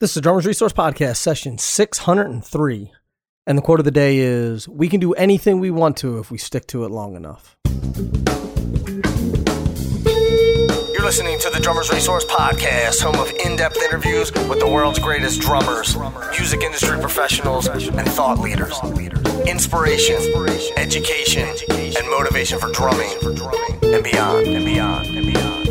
This is the Drummers Resource Podcast, session 603. And the quote of the day is We can do anything we want to if we stick to it long enough. You're listening to the Drummers Resource Podcast, home of in depth interviews with the world's greatest drummers, music industry professionals, and thought leaders. Inspiration, education, and motivation for drumming and beyond, and beyond, and beyond, and beyond.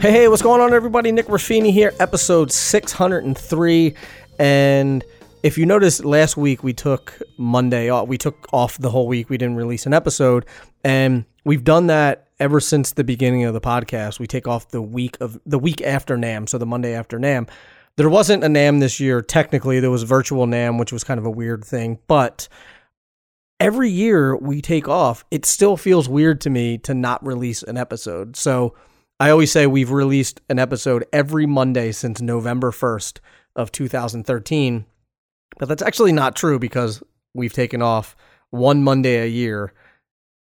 Hey, hey, what's going on, everybody? Nick Ruffini here, episode 603. And if you noticed, last week we took Monday off. We took off the whole week. We didn't release an episode. And we've done that ever since the beginning of the podcast. We take off the week of the week after NAMM, so the Monday after NAMM. There wasn't a NAMM this year. Technically, there was virtual NAMM, which was kind of a weird thing. But every year we take off, it still feels weird to me to not release an episode. So I always say we've released an episode every Monday since November 1st of 2013. But that's actually not true because we've taken off one Monday a year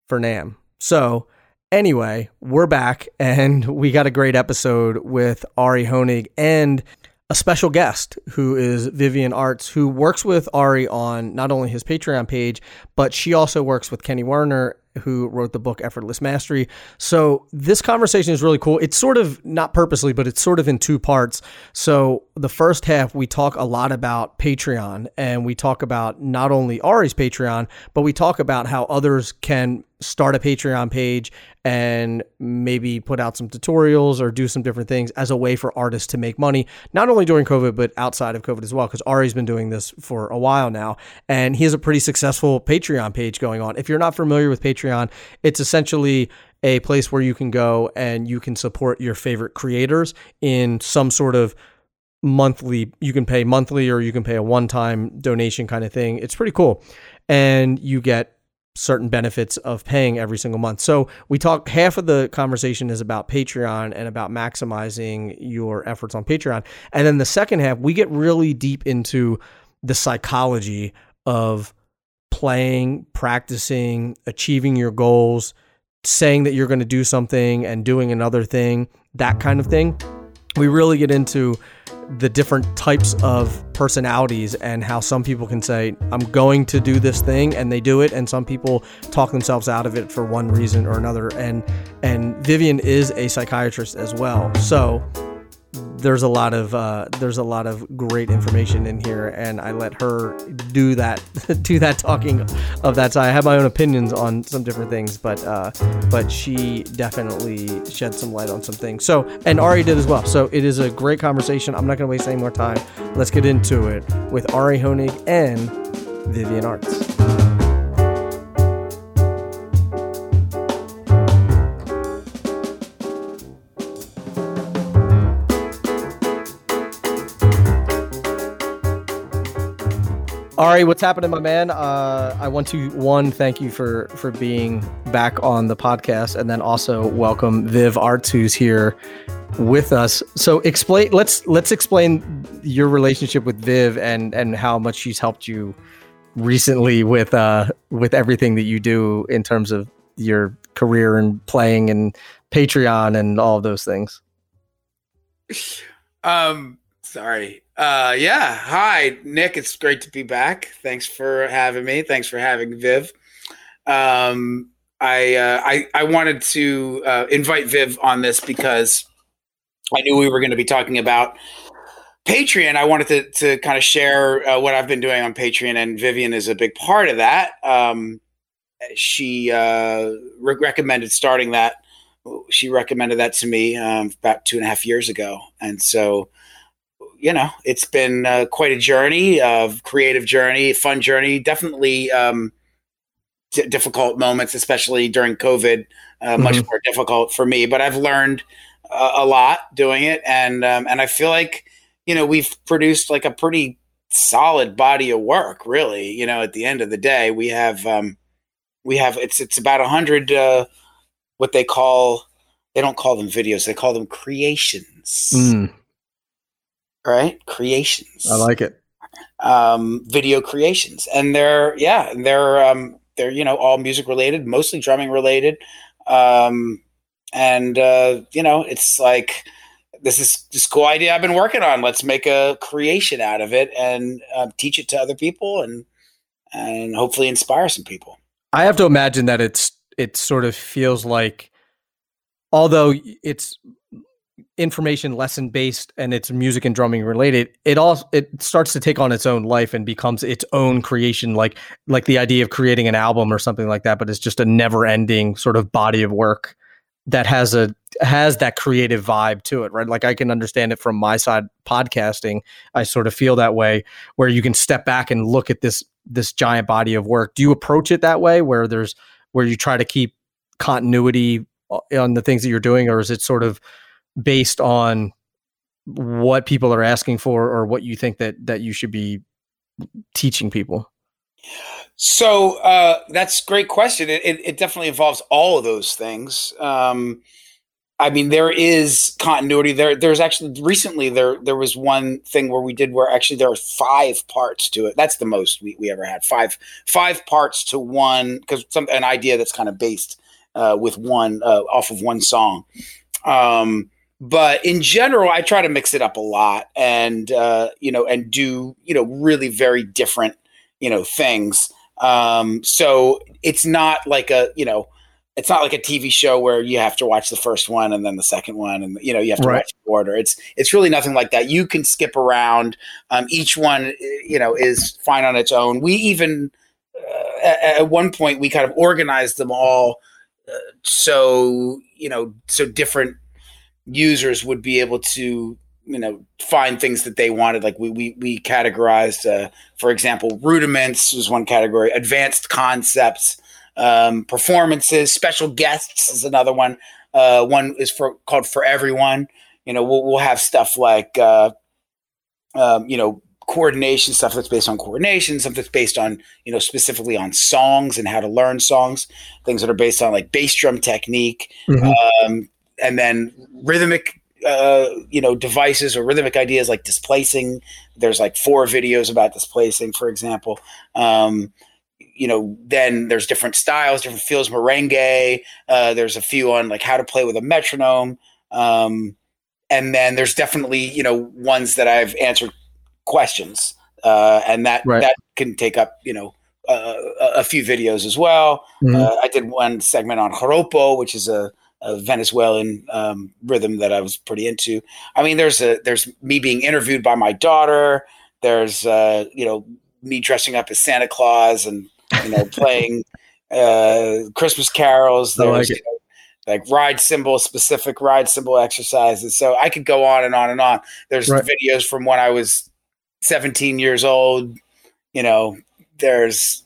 for NAMM. So, anyway, we're back and we got a great episode with Ari Honig and a special guest who is Vivian Arts, who works with Ari on not only his Patreon page, but she also works with Kenny Werner, who wrote the book Effortless Mastery. So this conversation is really cool. It's sort of not purposely, but it's sort of in two parts. So the first half, we talk a lot about Patreon and we talk about not only Ari's Patreon, but we talk about how others can start a Patreon page and maybe put out some tutorials or do some different things as a way for artists to make money, not only during COVID, but outside of COVID as well. Because Ari's been doing this for a while now, and he has a pretty successful Patreon page going on. If you're not familiar with Patreon, it's essentially a place where you can go and you can support your favorite creators in some sort of monthly you can pay monthly or you can pay a one-time donation kind of thing it's pretty cool and you get certain benefits of paying every single month. So we talk half of the conversation is about Patreon and about maximizing your efforts on Patreon. And then the second half, we get really deep into the psychology of playing, practicing, achieving your goals, saying that you're going to do something and doing another thing, that kind of thing. We really get into the different types of personalities and how some people can say i'm going to do this thing and they do it and some people talk themselves out of it for one reason or another and and vivian is a psychiatrist as well. So there's a lot of uh, there's a lot of great information in here, and I let her do that do that talking of that side. I have my own opinions on some different things, but uh, but she definitely shed some light on some things. So and Ari did as well. So it is a great conversation. I'm not going to waste any more time. Let's get into it with Ari Honig and Vivian Arts. Ari, what's happening, my man? Uh, I want to one thank you for for being back on the podcast, and then also welcome Viv Arts, who's here with us. So explain. Let's let's explain your relationship with Viv and and how much she's helped you recently with uh with everything that you do in terms of your career and playing and Patreon and all of those things. Um, sorry. Uh, yeah. Hi, Nick. It's great to be back. Thanks for having me. Thanks for having Viv. Um, I, uh, I, I wanted to uh, invite Viv on this because I knew we were going to be talking about Patreon. I wanted to, to kind of share uh, what I've been doing on Patreon, and Vivian is a big part of that. Um, she uh, re- recommended starting that. She recommended that to me um, about two and a half years ago, and so you know, it's been uh, quite a journey of creative journey, fun journey. Definitely um, d- difficult moments, especially during COVID. Uh, mm-hmm. Much more difficult for me, but I've learned uh, a lot doing it, and um, and I feel like you know we've produced like a pretty solid body of work. Really, you know, at the end of the day, we have um, we have it's it's about a hundred uh, what they call they don't call them videos, they call them creations. Mm right? Creations. I like it. Um, video creations, and they're yeah, they're um, they're you know all music related, mostly drumming related, um, and uh, you know it's like this is this cool idea I've been working on. Let's make a creation out of it and uh, teach it to other people and and hopefully inspire some people. I have to imagine that it's it sort of feels like although it's information lesson based and it's music and drumming related it all it starts to take on its own life and becomes its own creation like like the idea of creating an album or something like that but it's just a never ending sort of body of work that has a has that creative vibe to it right? Like i can understand it from my side podcasting. I sort of feel that way where you can step back and look at this this giant body of work. Do you approach it that way where there's where you try to keep continuity on the things that you're doing or is it sort of based on what people are asking for or what you think that that you should be teaching people? So uh, that's great question. It, it, it, definitely involves all of those things. Um, i mean there is continuity. There there's actually recently there there was one thing where we did where actually there are five parts to it. That's the most we, we ever had. Five five parts to one because some an idea that's kind of based uh, with one uh, off of one song. Um, but in general i try to mix it up a lot and uh, you know and do you know really very different you know things. Um, so it's not like a you know it's not like a tv show where you have to watch the first one and then the second one and you know you have to right. watch the order. It's it's really nothing like that. You can skip around. Um, each one you know is fine on its own. We even uh, at, at one point we kind of organized them all uh, so you know so different users would be able to you know find things that they wanted. Like we we, we categorized uh, for example rudiments was one category advanced concepts um, performances special guests is another one. Uh, one is for called for everyone. You know we'll, we'll have stuff like uh, um, you know coordination stuff that's based on coordination stuff that's based on you know specifically on songs and how to learn songs things that are based on like bass drum technique. Mm-hmm. um, and then rhythmic uh, you know devices or rhythmic ideas like displacing. There's like four videos about displacing for example. Um, you know then there's different styles different feels merengue. Uh, there's a few on like how to play with a metronome. Um, and then there's definitely you know ones that i've answered questions. Uh, and that right. that can take up you know uh, a, a few videos as well. Mm-hmm. Uh, i did one segment on joropo which is a a Venezuelan um, rhythm that I was pretty into. I mean, there's a there's me being interviewed by my daughter. There's uh, you know me dressing up as Santa Claus and you know playing uh, Christmas carols. There's like, you know, like ride cymbal specific ride cymbal exercises. So I could go on and on and on. There's right. videos from when I was 17 years old. You know, there's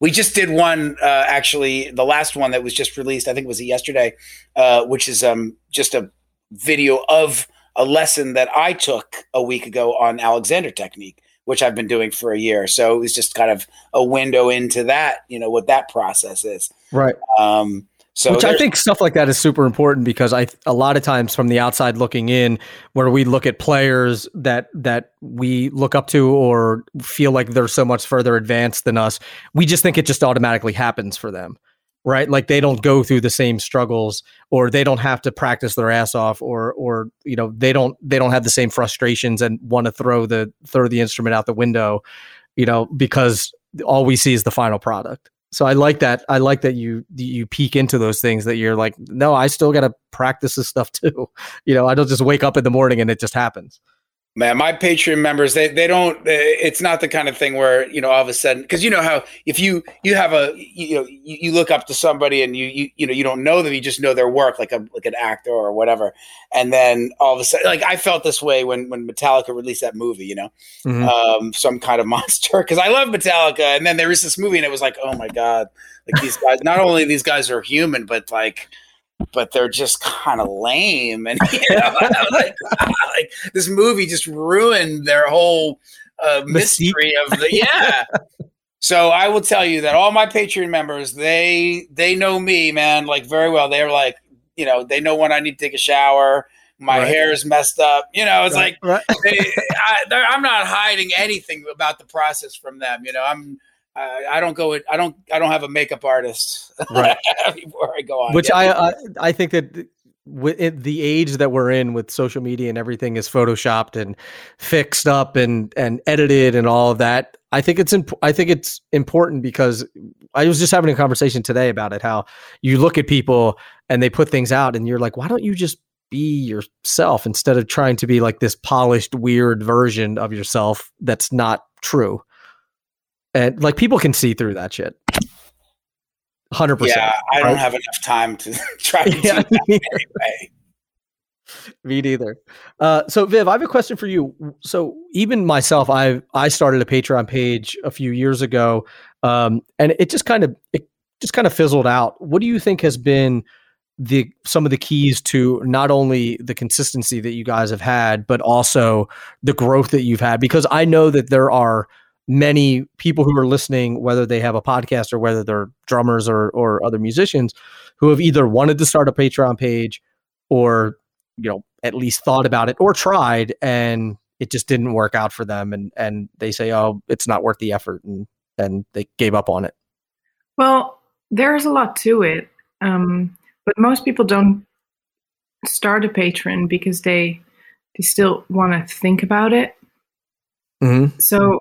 we just did one uh, actually, the last one that was just released. I think it was yesterday, uh, which is um, just a video of a lesson that I took a week ago on Alexander technique, which I've been doing for a year. So it was just kind of a window into that, you know, what that process is. Right. Um, so Which I think stuff like that is super important because I a lot of times from the outside looking in, where we look at players that that we look up to or feel like they're so much further advanced than us, we just think it just automatically happens for them, right? Like they don't go through the same struggles, or they don't have to practice their ass off, or or you know they don't they don't have the same frustrations and want to throw the throw the instrument out the window, you know, because all we see is the final product so I like that. I like that you you peek into those things that you're like, no, I still got to practice this stuff too. You know, I don't just wake up in the morning and it just happens man my patreon members they they don't it's not the kind of thing where you know all of a sudden because you know how if you you have a you know you, you, look up to somebody and you, you you know you don't know them you just know their work like a like an actor or whatever. And then all of a sudden like i felt this way when when metallica released that movie you know? Mm-hmm. um some kind of monster because i love metallica. And then there was this movie and it was like oh my god like these guys not only these guys are human but like but they're just kind of lame. And you know, like, like, this movie just ruined their whole uh, mystery of the yeah. so I will tell you that all my Patreon members they they know me, man, like very well. They're like, you know, they know when I need to take a shower. My right. hair is messed up. You know, it's right. like right. they, I, I'm not hiding anything about the process from them. You know, I'm I, I don't go. I don't. I don't have a makeup artist right before I go on. Which yeah. I, I I think that with it, the age that we're in with social media and everything is photoshopped and fixed up and and edited and all of that i think it's imp- i think it's important because i was just having a conversation today about it how you look at people and they put things out and you're like why don't you just be yourself instead of trying to be like this polished weird version of yourself that's not true and like people can see through that shit Hundred percent. Yeah, I don't have enough time to try to yeah, do that anyway. Me neither. Uh, so Viv, I have a question for you. So even myself, I I started a Patreon page a few years ago, um, and it just kind of it just kind of fizzled out. What do you think has been the some of the keys to not only the consistency that you guys have had, but also the growth that you've had? Because I know that there are many people who are listening, whether they have a podcast or whether they're drummers or or other musicians, who have either wanted to start a Patreon page or you know at least thought about it or tried and it just didn't work out for them and and they say oh it's not worth the effort and and they gave up on it well there's a lot to it um, but most people don't start a Patreon because they they still want to think about it mm-hmm. so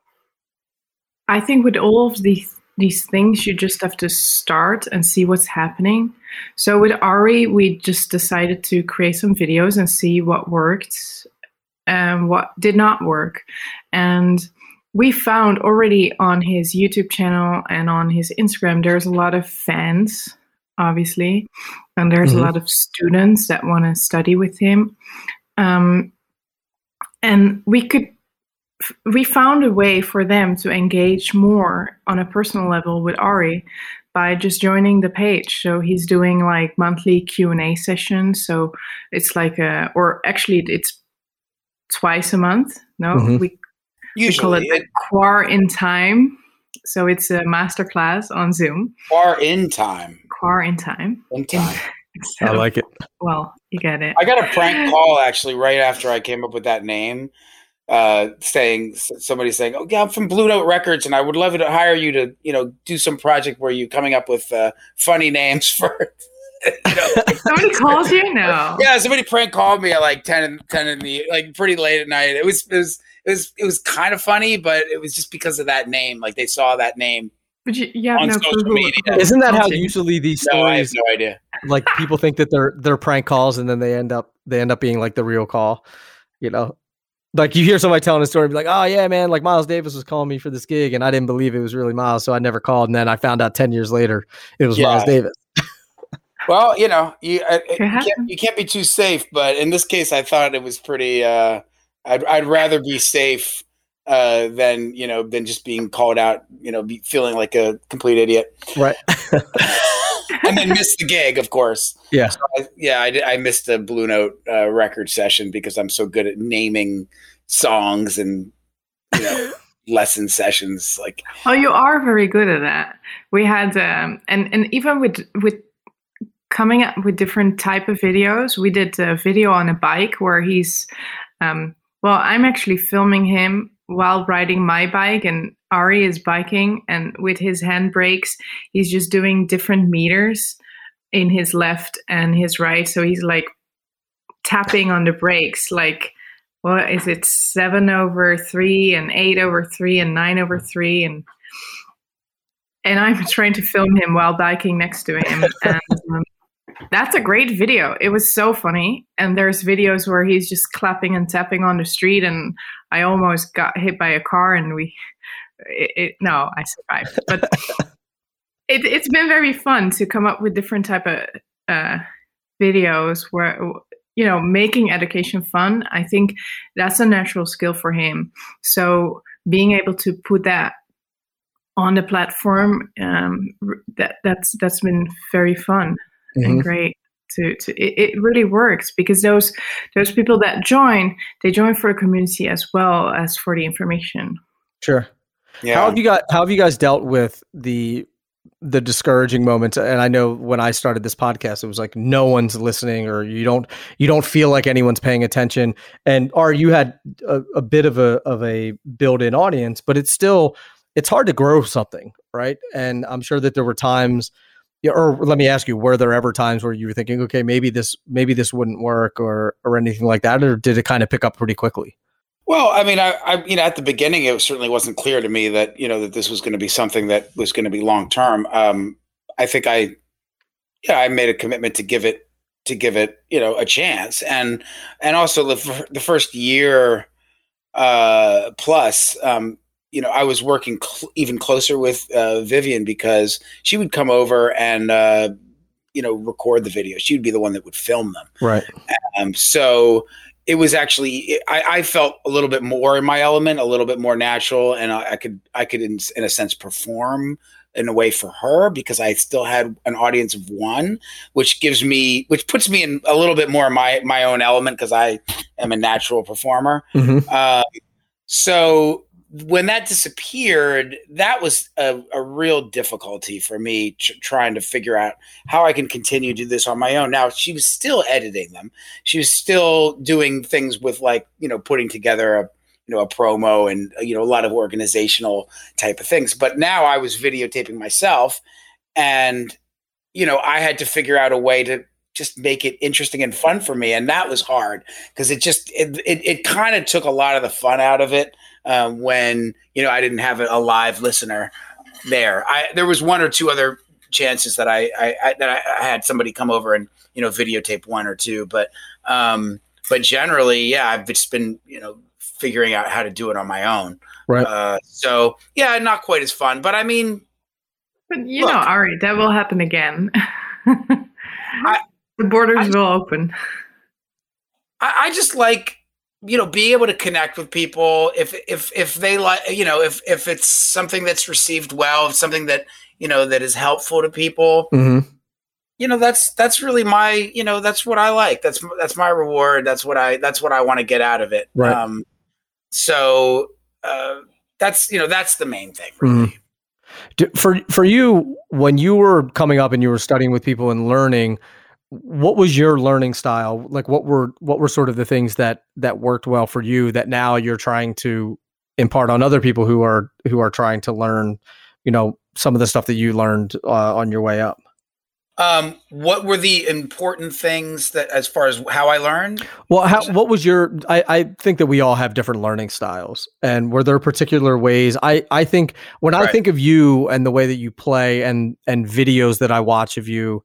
I think with all of these these things, you just have to start and see what's happening. So with Ari, we just decided to create some videos and see what worked and what did not work. And we found already on his YouTube channel and on his Instagram, there's a lot of fans, obviously, and there's mm-hmm. a lot of students that want to study with him. Um, and we could we found a way for them to engage more on a personal level with Ari by just joining the page. So he's doing like monthly Q and A sessions. So it's like a, or actually it's twice a month. No, mm-hmm. we, we call it the Quar in Time. So it's a master class on Zoom. Quar in Time. Quar in Time. In time. so, I like it. Well, you get it. I got a prank call actually right after I came up with that name uh, saying somebody saying, "Oh yeah, I'm from Blue Note Records, and I would love to hire you to you know do some project where you're coming up with uh, funny names for." you know, somebody calls you now. Yeah, somebody prank called me at like 10 and 10 in the like pretty late at night. It was it was it was it was kind of funny, but it was just because of that name. Like they saw that name. But you, you have no clue. Media. Isn't that how usually these stories? No, I have no idea. Like people think that they're they're prank calls, and then they end up they end up being like the real call. You know, like you hear somebody telling a story, be like, "Oh yeah, man, like Miles Davis was calling me for this gig, and I didn't believe it was really Miles, so I never called." And then I found out ten years later it was yeah. Miles Davis. well, you know, you, uh, you, can't, you can't be too safe, but in this case, I thought it was pretty. Uh, I'd I'd rather be safe uh, than you know than just being called out. You know, be feeling like a complete idiot. Right. and then missed the gig, of course. Yeah, so I, yeah. I, I missed the Blue Note uh, record session because I'm so good at naming songs and you know lesson sessions. Like, oh, you are very good at that. We had um, and and even with with coming up with different type of videos. We did a video on a bike where he's um, well, I'm actually filming him while riding my bike and Ari is biking and with his handbrakes, he's just doing different meters in his left and his right. So he's like tapping on the brakes, like what is it, seven over three and eight over three and nine over three and and I'm trying to film him while biking next to him. And um, that's a great video. It was so funny. And there's videos where he's just clapping and tapping on the street, and I almost got hit by a car, and we it, it, no, I survived. But it, it's been very fun to come up with different type of uh, videos where you know making education fun. I think that's a natural skill for him. So being able to put that on the platform um, that that's that's been very fun mm-hmm. and great to, to it, it, really works because those those people that join they join for the community as well as for the information sure yeah. How have you got? How have you guys dealt with the the discouraging moments? And I know when I started this podcast, it was like no one's listening, or you don't you don't feel like anyone's paying attention. And or you had a, a bit of a of a built in audience, but it's still it's hard to grow something, right? And I'm sure that there were times or let me ask you: Were there ever times where you were thinking, okay, maybe this maybe this wouldn't work, or or anything like that, or did it kind of pick up pretty quickly? Well, I mean, I, I, you know, at the beginning, it certainly wasn't clear to me that you know that this was going to be something that was going to be long term. Um, I think I, yeah, I made a commitment to give it to give it, you know, a chance, and and also the the first year uh, plus, um, you know, I was working cl- even closer with uh, Vivian because she would come over and uh, you know record the videos. She would be the one that would film them, Right. um, so it was actually I, I felt a little bit more in my element, a little bit more natural, and I, I could I could in, in a sense perform in a way for her because I still had an audience of one, which gives me which puts me in a little bit more of my my own element because I am a natural performer. hmm Uh, so when that disappeared, that was a, a real difficulty for me tr- trying to figure out how I can continue to do this on my own. Now she was still editing them. She was still doing things with like you know putting together a you know a promo and uh, you know a lot of organizational type of things. But now I was videotaping myself, and you know I had to figure out a way to just make it interesting and fun for me and that was hard because it just it, it, it kind of took a lot of the fun out of it um, when you know I didn't have a live listener there. I there was one or two other chances that I, I, I that I, I had somebody come over and you know videotape one or two, but um, but generally, yeah, I've just been you know figuring out how to do it on my own. Right. Uh, so yeah, not quite as fun, but I mean, But you Look. know, Ari, that will happen again. the borders I- will open. I, I just like you know being able to connect with people if if if they like you know if if it's something that's received well if something that you know that is helpful to people hmm you know that's that's really my you know that's what i like. That's that's my reward. That's what i that's what i want to get out of it. Right. um so uh that's you know that's the main thing really. D- For for you, when you were coming up and you were studying with people and learning, what was your learning style? Like, what were what were sort of the things that that worked well for you that now you're trying to impart on other people who are who are trying to learn, you know, some of the stuff that you learned uh, on your way up. um what were the important things that as far as how i learned Well, how, what was your? I, I think that we all have different learning styles, and were there particular ways? I, I think when I think of you and the way that you play and and videos that I watch of you,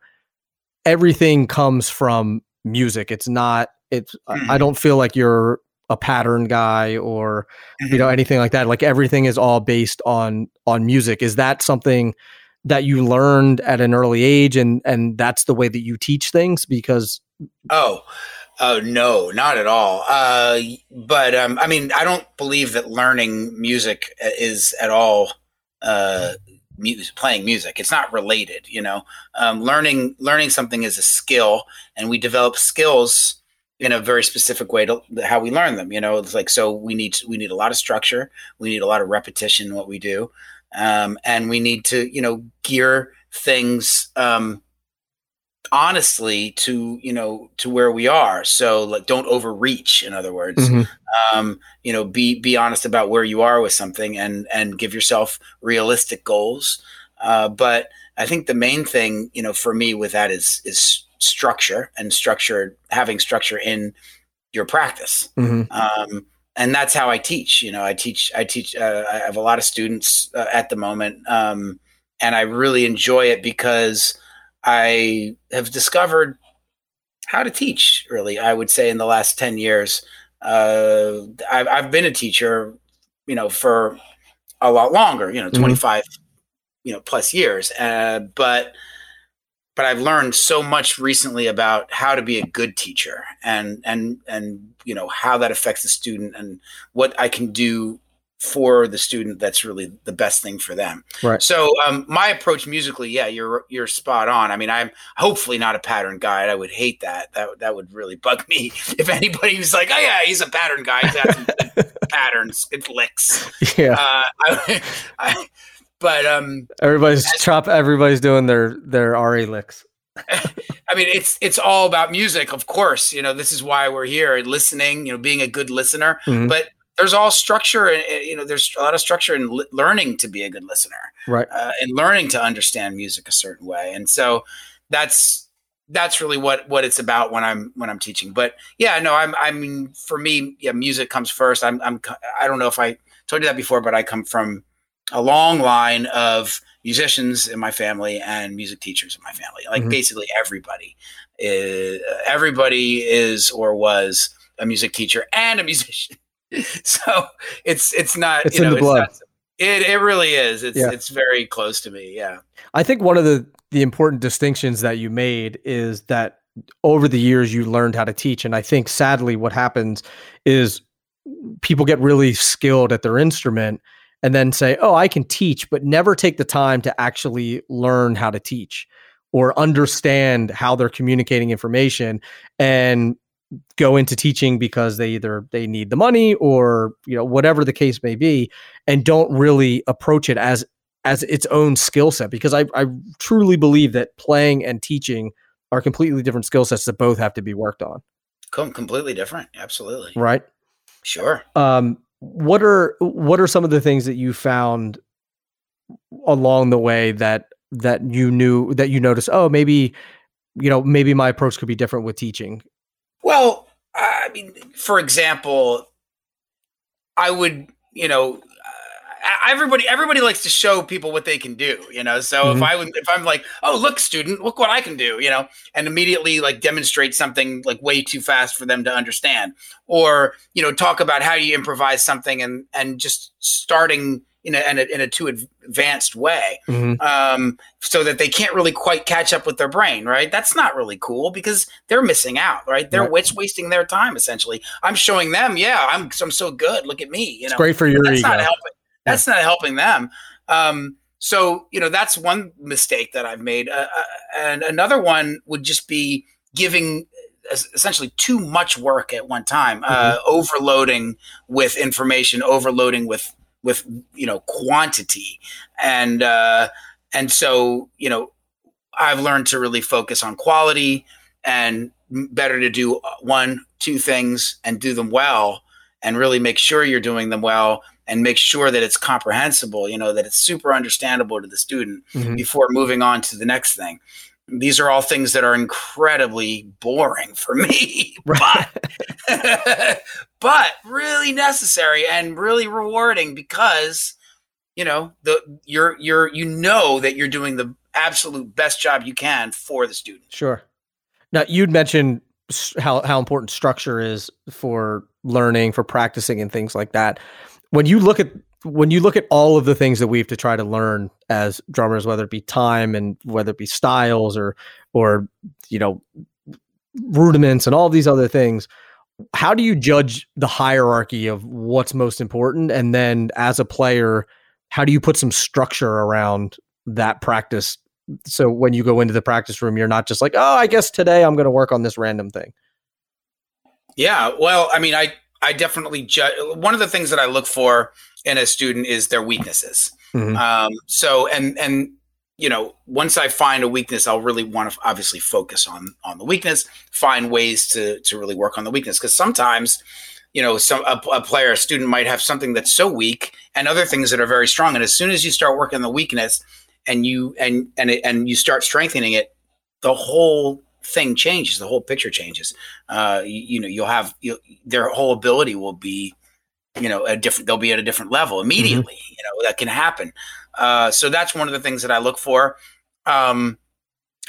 everything comes from music. It's not. It's. I- I don't feel like you're a pattern guy or you know anything like that. Like everything is all based on on music. Is that something? that you learned at an early age and and that's the way that you teach things because Oh, oh no, not at all. Uh, but um, I mean, I don't believe that learning music is at all uh, music, playing music. It's not related. You know, um, learning learning something is a skill, and we develop skills in a very specific way to how we learn them. You know, it's like so we need we need a lot of structure, we need a lot of repetition in what we do, um, and we need to you know gear things. Um, honestly to you know to where we are so like don't overreach in other words Mhm. um you know be be honest about where you are with something and and give yourself realistic goals uh but i think the main thing you know for me with that is is structure and structure having structure in your practice Mhm. um, and that's how I teach. You know, I teach. I teach. Uh, I have a lot of students uh, at the moment, um, and I really enjoy it because I have discovered how to teach. Really, I would say in the last ten years, uh, I've, I've been a teacher. You know, for a lot longer. You know, Mhm. twenty five, you know, plus years. Uh, but but I've learned so much recently about how to be a good teacher and and and you know how that affects the student and what I can do for the student that's really the best thing for them. Right. So um, my approach musically, yeah, you're you're spot on. I mean, I'm hopefully not a pattern guy. I would hate that. That that would really bug me if anybody was like, oh yeah, he's a pattern guy. He's got some patterns, good licks. yeah Uh, I, I, but um, everybody's chop everybody's doing their their RA licks I mean, it's it's all about music, of course. You know, this is why we're here, listening. You know, being a good listener. Mhm. But there's all structure and you know there's a lot of structure in l- learning to be a good listener right. uh, and learning to understand music a certain way. And so that's that's really what what it's about when i'm when i'm teaching. But yeah no i'm i mean for me yeah music comes first. I'm i'm i don't know if i told you that before but i come from a long line of musicians in my family and music teachers in my family like Mhm. basically everybody is, everybody is or was a music teacher and a musician so it's it's not It's you in know the blood. not- it it really is it's Yeah. it's very close to me yeah I think one of the the important distinctions that you made is that over the years you learned how to teach and I think sadly what happens is people get really skilled at their instrument and then say, "Oh, I can teach," but never take the time to actually learn how to teach or understand how they're communicating information and go into teaching because they either they need the money or you know whatever the case may be and don't really approach it as as its own skill set because I, I truly believe that playing and teaching are completely different skill sets that both have to be worked on. Com- completely different. Absolutely. Right? Sure. Um what are what are some of the things that you found along the way that that you knew that you noticed oh maybe you know maybe my approach could be different with teaching Well, I mean, for example, I would, you know, uh, everybody everybody likes to show people what they can do, you know. So if Mhm. I would, if I'm like, oh, look, student, look what I can do, you know, and immediately like demonstrate something like way too fast for them to understand, or you know, talk about how you improvise something and and just starting in a in a, in a too advanced way um, so that they can't really quite catch up with their brain, right? That's not really cool because they're missing out, right? They're Right. it's wasting their time essentially. I'm showing them, yeah, I'm I'm so good. Look at me, you it's know. great for your That's ego not helping. That's not helping them. Um, so you know that's one mistake that I've made, uh, uh, and another one would just be giving essentially too much work at one time, uh, overloading with information, overloading with with you know quantity, and uh, and so you know I've learned to really focus on quality and better to do uh, one, two things and do them well, and really make sure you're doing them well and make sure that it's comprehensible. You know that it's super understandable to the student Mhm. before moving on to the next thing. These are all things that are incredibly boring for me, but but really necessary and really rewarding because you know the you're you're you know that you're doing the absolute best job you can for the student. Sure. Now you'd mentioned how how important structure is for learning, for practicing, and things like that. When you look at when you look at all of the things that we have to try to learn as drummers, whether it be time and whether it be styles or or you know rudiments and all these other things, how do you judge the hierarchy of what's most important? And then as a player, how do you put some structure around that practice so when you go into the practice room you're not just like oh i guess today i'm going to work on this random thing Yeah, well, I mean, I I definitely judge. One of the things that I look for in a student is their weaknesses. Mhm. Um, so and and you know, once I find a weakness, I'll really want to obviously focus on on the weakness, find ways to to really work on the weakness because sometimes. You know, some a, a player, a student might have something that's so weak, and other things that are very strong. And as soon as you start working the weakness, and you and and it, and you start strengthening it, the whole thing changes. The whole picture changes uh, you, you know, you'll have you their whole ability will be, you know, a different. They'll be at a different level immediately. You know, that can happen. Uh, so that's one of the things that I look for. Um,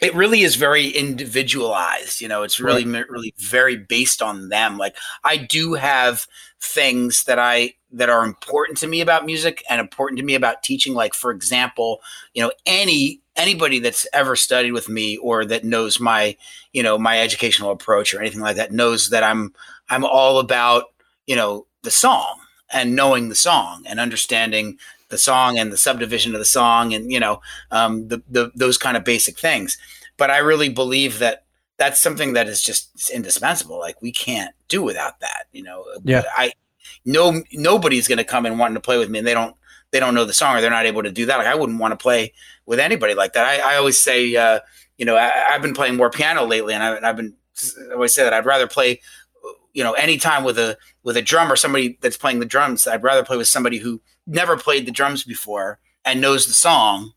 it really is very individualized. You know, it's really really very based on them. Like I do have things that I that are important to me about music and important to me about teaching. Like for example, you know, any anybody that's ever studied with me or that knows my you know my educational approach or anything like that knows that i'm i'm all about you know the song and knowing the song and understanding the song and the subdivision of the song and you know um, the, the those kind of basic things. But i really believe that that's something that is just indispensable. Like we can't do without that you know. Yeah. i no nobody's going to come and wanting to play with me and they don't they don't know the song or they're not able to do that like i wouldn't want to play with anybody like that i, I always say uh, you know I, i've been playing more piano lately and, I, and i've been I always say that i'd rather play you know, anytime with a with a drummer, somebody that's playing the drums, I'd rather play with somebody who never played the drums before and knows the song,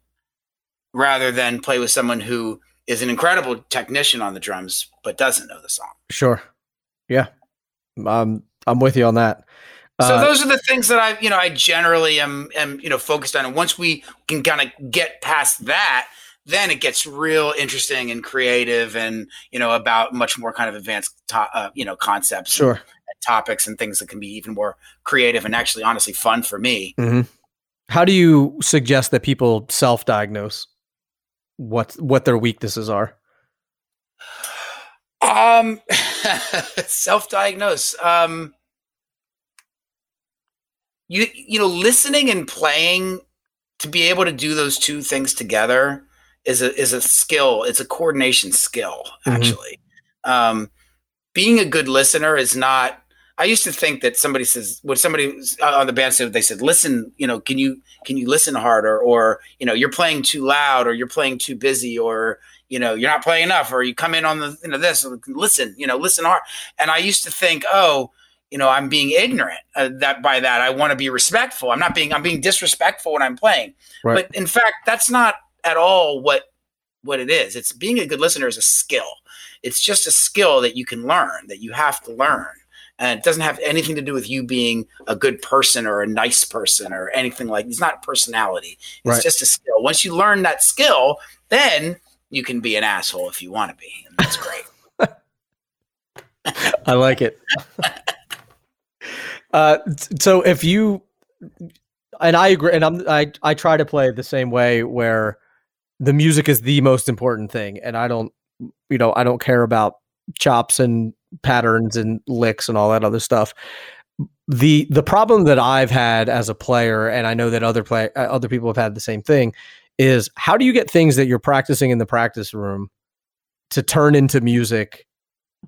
rather than play with someone who is an incredible technician on the drums but doesn't know the song. Sure. Yeah. Um, I'm with you on that. So uh, those are the things that I, you know, I generally am, am, you know, focused on. And once we can kind of get past that, then it gets real interesting and creative, and you know, about much more kind of advanced, to- uh, you know, concepts, sure, and, and topics, and things that can be even more creative and actually, honestly, fun for me. Mm-hmm. How do you suggest that people self-diagnose what what their weaknesses are? Um, self-diagnose. Um, you you know, listening and playing to be able to do those two things together is a is a skill. It's a coordination skill, mm-hmm. actually. Mm-hmm. Um, being a good listener is not. I used to think that somebody says when somebody on the band said they said, "Listen, you know, can you can you listen harder?" Or you know, you're playing too loud, or you're playing too busy, or you know, you're not playing enough, or you come in on the you know this. Listen, you know, listen hard. And I used to think, oh, you know, I'm being ignorant. Uh, that by that, I want to be respectful. I'm not being. I'm being disrespectful when I'm playing. Right. But in fact, that's not at all what what it is. It's being a good listener is a skill. It's just a skill that you can learn, that you have to learn. And it doesn't have anything to do with you being a good person or a nice person or anything like it's not personality. It's right. just a skill. Once you learn that skill, then you can be an asshole if you want to be. And that's great. I like it. uh, so if you and I agree, and I'm I I try to play the same way where the music is the most important thing and i don't you know i don't care about chops and patterns and licks and all that other stuff. The the problem that i've had as a player and i know that other play uh, other people have had the same thing is how do you get things that you're practicing in the practice room to turn into music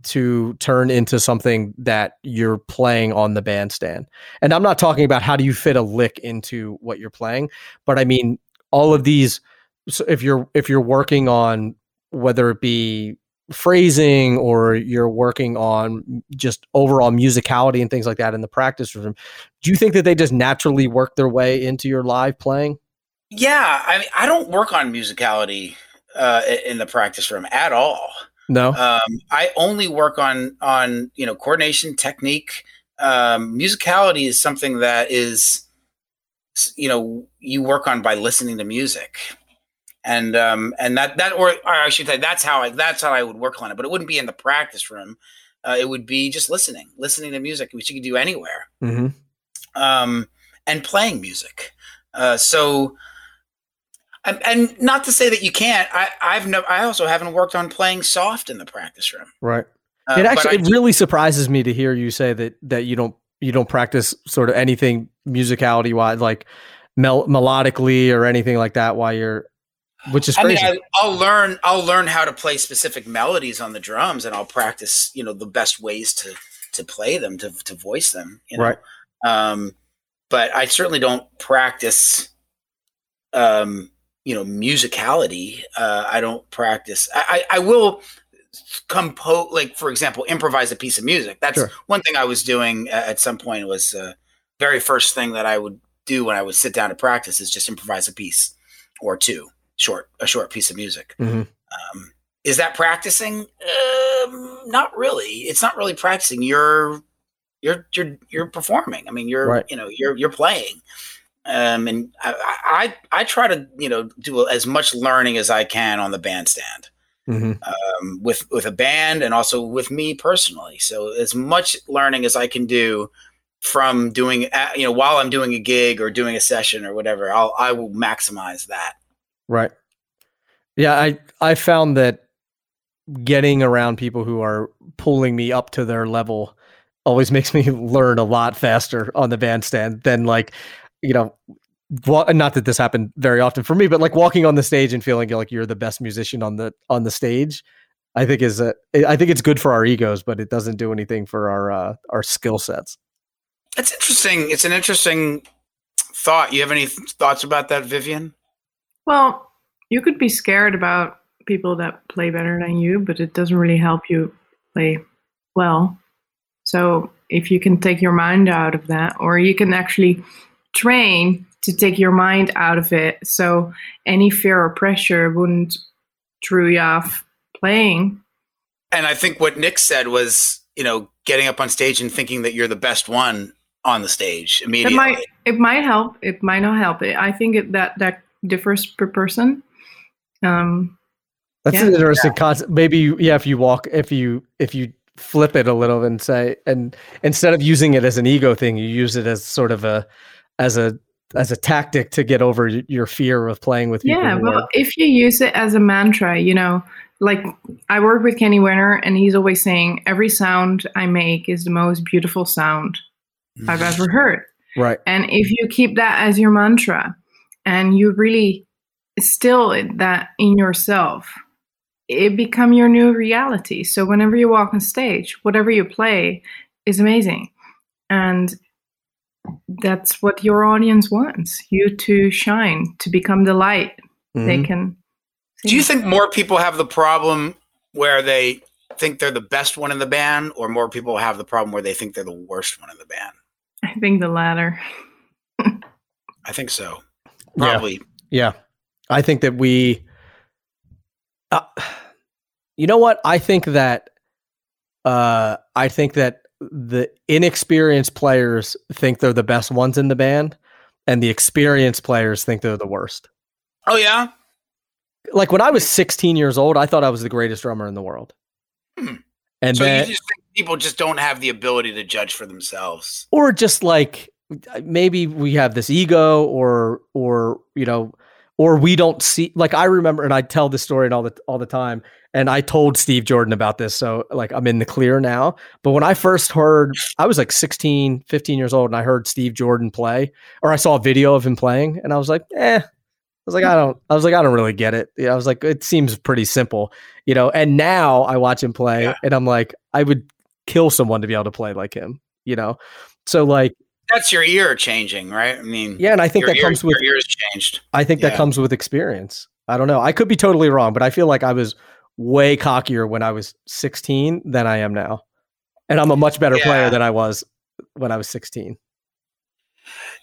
to turn into something that you're playing on the bandstand. And i'm not talking about how do you fit a lick into what you're playing but i mean all of these so if you're if you're working on whether it be phrasing or you're working on just overall musicality and things like that in the practice room do you think that they just naturally work their way into your live playing? Yeah i mean i don't work on musicality uh, in the practice room at all no um, i only work on on you know coordination technique um, musicality is something that is you know you work on by listening to music and um, and that that or, or, I should say that's how I that's how I would work on it. But it wouldn't be in the practice room. Uh, it would be just listening, listening to music, which you could do anywhere, mm-hmm. um, and playing music. Uh, so, and, and, not to say that you can't. I I've no, I also haven't worked on playing soft in the practice room. Right. Uh, it actually it really surprises me to hear you say that that you don't you don't practice sort of anything musicality wise like mel- melodically or anything like that while you're which is crazy. I mean, I, will learn. I'll learn how to play specific melodies on the drums, and I'll practice. You know, the best ways to to play them, to to voice them. You know? Right. Um, but I certainly don't practice. Um, you know, musicality. Uh, I don't practice. I, I, I will compose, like for example, improvise a piece of music. That's sure. one thing I was doing at some point. Was uh, very first thing that I would do when I would sit down to practice is just improvise a piece or two short a short piece of music. Mm-hmm. Um, is that practicing? Um, not really. It's not really practicing. You're you're you're you're performing. I mean, you're right. you know you're you're playing. Um, and I, I I try to you know do as much learning as I can on the bandstand. Mm-hmm. Um, with with a band and also with me personally. So as much learning as I can do from doing uh, you know while I'm doing a gig or doing a session or whatever, I'll I will maximize that. Right. Yeah, I I found that getting around people who are pulling me up to their level always makes me learn a lot faster on the bandstand than like, you know, well, not that this happened very often for me, but like walking on the stage and feeling like you're the best musician on the on the stage, I think is a I think it's good for our egos, but it doesn't do anything for our uh, our skill sets. It's interesting. It's an interesting thought. You have any thoughts about that, Vivian? Well, you could be scared about people that play better than you, but it doesn't really help you play well. So if you can take your mind out of that, or you can actually train to take your mind out of it, so any fear or pressure wouldn't throw you off playing. And I think what Nick said was, you know, getting up on stage and thinking that you're the best one on the stage immediately. It might it might help. It might not help. It, I think it, that that differs per person. Um, That's Yeah. an interesting concept. Maybe you- yeah, if you walk, if you if you flip it a little and say, and instead of using it as an ego thing, you use it as sort of a as a as a tactic to get over your fear of playing with people. yeah, well, if you use it as a mantra, you know, like I work with Kenny Werner, and he's always saying every sound I make is the most beautiful sound I've ever heard. right. And if you keep that as your mantra and you really still that in yourself, it become your new reality. So whenever you walk on stage, whatever you play is amazing. And that's what your audience wants. You to shine, to become the light they Mhm. can Do you think more people have the problem where they think they're the best one in the band, or more people have the problem where they think they're the worst one in the band? I think the latter. I think so. Yeah. Probably. Yeah. I think that we uh, you know what? I think that uh I think that the inexperienced players think they're the best ones in the band and the experienced players think they're the worst. Oh yeah. Like when I was 16 years old, I thought I was the greatest drummer in the world. Hmm. And So just think people just don't have the ability to judge for themselves. or just like maybe we have this ego or or you know or we don't see like I remember and I tell this story and all the all the time and I told Steve Jordan about this so like I'm in the clear now but when I first heard I was like 16 15 years old and I heard Steve Jordan play or I saw a video of him playing and I was like eh I was like I don't I was like I don't really get it yeah, I was like it seems pretty simple you know and now I watch him play Yeah. and I'm like I would kill someone to be able to play like him you know so like That's your ear changing, right? I mean, yeah, and I think that ear, comes with ears changed. I think that comes with experience. I don't know. I could be totally wrong, but I feel like I was way cockier when I was 16 than I am now. And I'm a much better Yeah. player than I was when I was 16.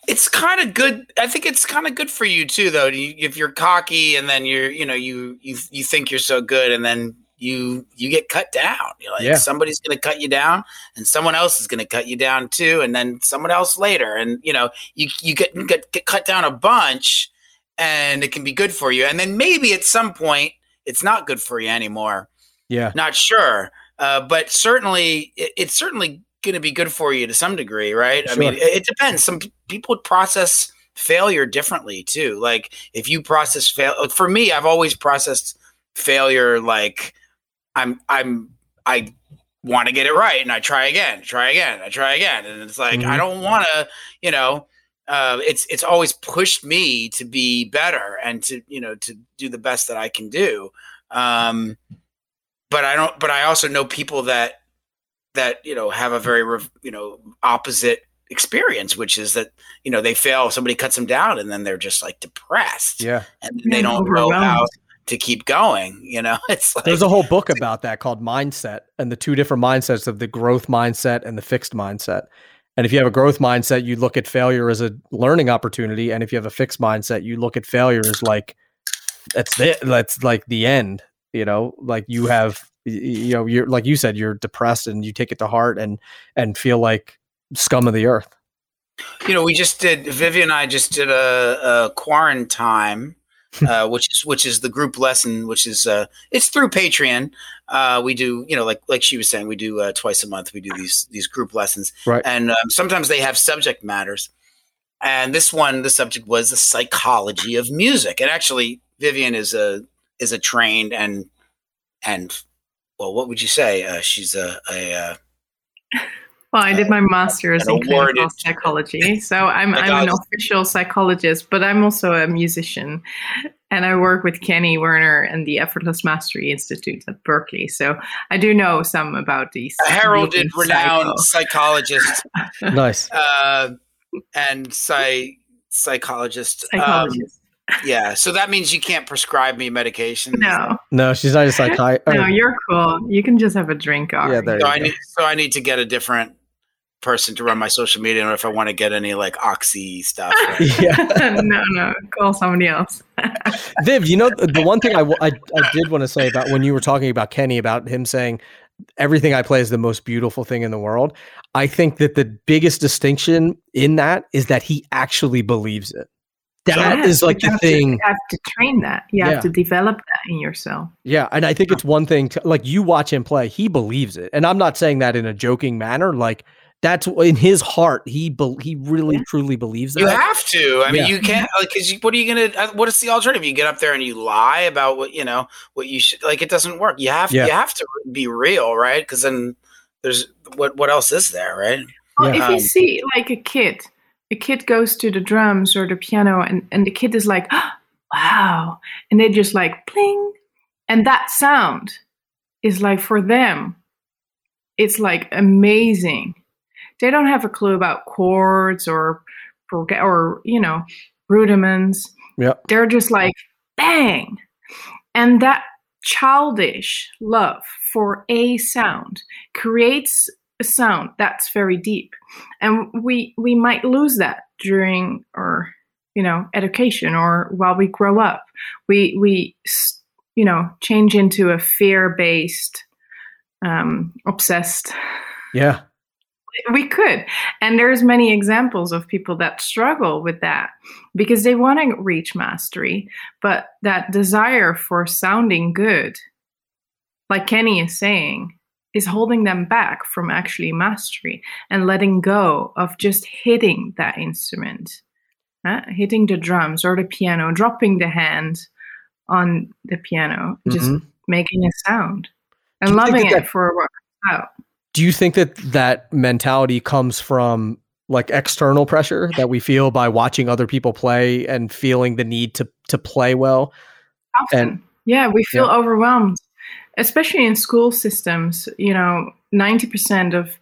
It's kind of good. I think it's kind of good for you too, though. You, if you're cocky and then you're, you know, you you you think you're so good, and then you you get cut down. You're like Yeah. somebody's going to cut you down, and someone else is going to cut you down too, and then someone else later, and you know, you you get get, get cut down a bunch, and it can be good for you, and then maybe at some point it's not good for you anymore. Yeah. Not sure, uh, but certainly it, it's certainly going to be good for you to some degree, right? I mean, it, it depends. Some p- people process failure differently too. Like if you process fail, for me, I've always processed failure like I'm I'm I want to get it right, and I try again, try again, I try again, and it's like I Mhm. don't want to, you know. Uh, it's it's always pushed me to be better and to you know to do the best that I can do. Um, but I don't. But I also know people that that you know have a very you know opposite experience, which is that you know they fail, somebody cuts them down, and then they're just like depressed, Yeah. and they don't know how to keep going. You know, it's like There's a whole book about that called Mindset and the two different mindsets of the growth mindset and the fixed mindset. And if you have a growth mindset, you look at failure as a learning opportunity. And if you have a fixed mindset, you look at failure as like, that's it. That's like the end, you know, like you have, you know, you're like you said, you're depressed and you take it to heart and, and feel like scum of the earth. you know, we just did. Vivian and I just did a, a quarantine, uh, which is which is the group lesson, which is uh, it's through Patreon. Uh, we do, you know, like like she was saying, we do uh, twice a month. We do these these group lessons, Right. and um, sometimes they have subject matters. And this one, the subject was the psychology of music. And actually, Vivian is a is a trained and and well, what would you say? Uh, she's a, a uh, Well, I did my master's in clinical psychology, so I'm I'm an Psychologist. official psychologist, but I'm also a musician, and I work with Kenny Werner and the Effortless Mastery Institute at Berklee. So I do know some about these. a heralded, renowned cycle. psychologist. Nice. uh, and psy- psychologist. Um. Yeah, so that means you can't prescribe me medication. No, No, she's not a psychiatrist. no, you're cool. You can just have a drink. yeah, Ari. there So you I go. need so I need to get a different person to run my social media, or if I want to get any like oxy stuff. right? yeah. no, no, call somebody else. Viv, you know the the one thing I I did want to say about when you were talking about Kenny about him saying everything I play is the most beautiful thing in the world. I think that the biggest distinction in that is that he actually believes it. That is Yeah, like the you have to- thing. you have to train that. You Yeah. have to develop that in yourself. Yeah, and I think it's one thing to like you watch him play, he believes it. And I'm not saying that in a joking manner, like that's in his heart, he be- he really Yeah. truly believes that. You have to. I mean, Yeah. you can't like because what are you gonna? uh, What is the alternative? You get up there and you lie about what you know what you should like. It doesn't work. You have Yeah. you have to be real, right? Because then there's what what else is there, right? Well, Yeah. if you Um, see like a kid, a kid goes to the drums or the piano, and, and the kid is like, wow. And they just like, pling. And that sound is like for them, it's like amazing. They don't have a clue about chords or, or you know, rudiments. Yeah. They're just like, bang. And that childish love for a sound creates a sound that's very deep and we we might lose that during our you know education or while we grow up we we you know change into a fear based um obsessed Yeah. We could and there's many examples of people that struggle with that because they want to reach mastery but that desire for sounding good like kenny is saying is holding them back from actually mastery and letting go of just hitting that instrument huh? hitting the drums or the piano dropping the hand on the piano just Mhm. making a sound and loving that it for what comes out Do you think that that mentality comes from like external pressure that we feel by watching other people play and feeling the need to to play well? often. And- yeah we feel overwhelmed especially in school systems you know 90% of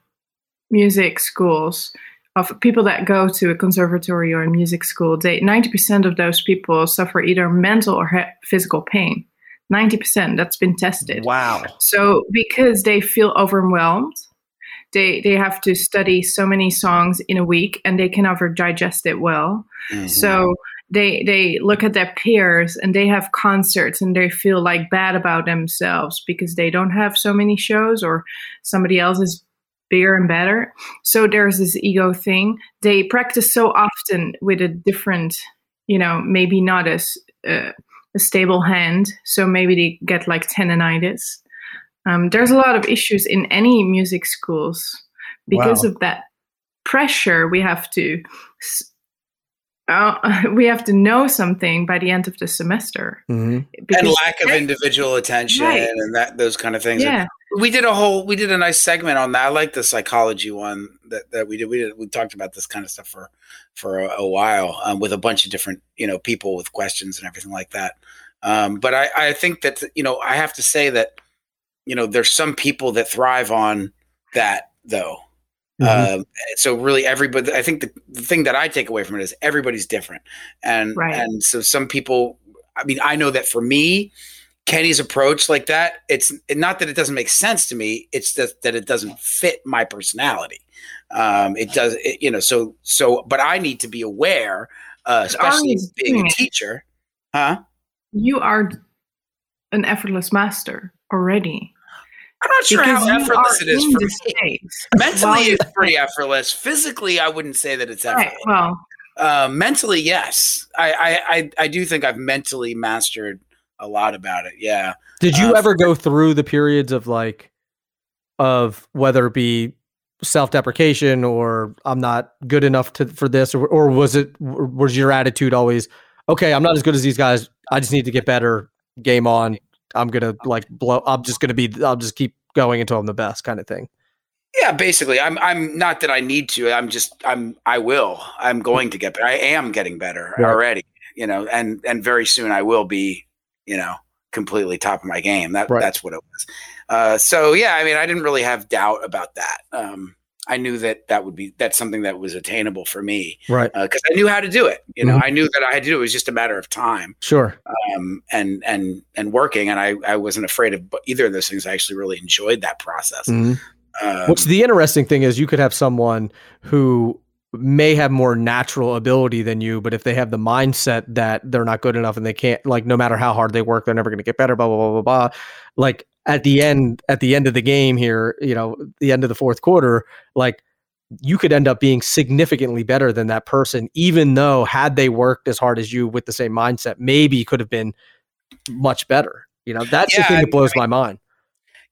music schools of people that go to a conservatory or a music school they 90% of those people suffer either mental or he- physical pain 90% that's been tested Wow. so because they feel overwhelmed, they they have to study so many songs in a week and they can never digest it well. Mm-hmm. So they they look at their peers and they have concerts and they feel like bad about themselves because they don't have so many shows or somebody else is bigger and better. So there's this ego thing. They practice so often with a different, you know, maybe not as uh, a stable hand. So maybe they get like tendonitis. Um, there's a lot of issues in any music schools because Wow. of that pressure. We have to uh, we have to know something by the end of the semester. hmm and Because- lack of individual attention Right. and that those kind of things. yeah, we did a whole we did a nice segment on that. I like the psychology one that, that we did. We did we talked about this kind of stuff for for a, a while um, with a bunch of different you know people with questions and everything like that. Um, but I, I think that you know I have to say that you know there's some people that thrive on that though. Mhm. Um, so really everybody I think the, the thing that I take away from it is everybody's different. And Right. and so some people I mean I know that for me Kenny's approach like that it's not that it doesn't make sense to me it's just that it doesn't fit my personality. Um it does it, you know so so but I need to be aware uh, especially being a teacher. Huh? you are an effortless master already. I'm not sure because how effortless it is for me. space. Mentally, it's pretty effortless. Physically, I wouldn't say that it's effortless. Right. Well, Uh, mentally, yes. I, I, I, I do think I've mentally mastered a lot about it. Yeah. Did you Uh, ever go through the periods of like, of whether it be self-deprecation or I'm not good enough to for this, or or was it was your attitude always okay? I'm not as good as these guys. I just need to get better. Game on. I'm gonna like blow. I'm just gonna be. I'll just keep going until I'm the best, kind of thing. Yeah, basically, I'm. I'm not that I need to. I'm just. I'm. I will. I'm going to get better. I am getting better Right. already. You know, and and very soon I will be. You know, completely top of my game. That Right. that's what it was. Uh, so yeah, I mean, I didn't really have doubt about that. Um, I knew that that would be that's something that was attainable for me, right? Because uh, I knew how to do it. You know, Mhm. I knew that I had to do it. It was just a matter of time Sure. um, and and and working. And I I wasn't afraid of either of those things. I actually really enjoyed that process. Mhm. Um, What's the interesting thing is you could have someone who may have more natural ability than you, but if they have the mindset that they're not good enough and they can't, like, no matter how hard they work, they're never going to get better. Blah blah blah blah blah. Like at the end, at the end of the game here, you know, the end of the fourth quarter, like you could end up being significantly better than that person, even though had they worked as hard as you with the same mindset, maybe could have been much better. You know, that's the thing I that blows my mind.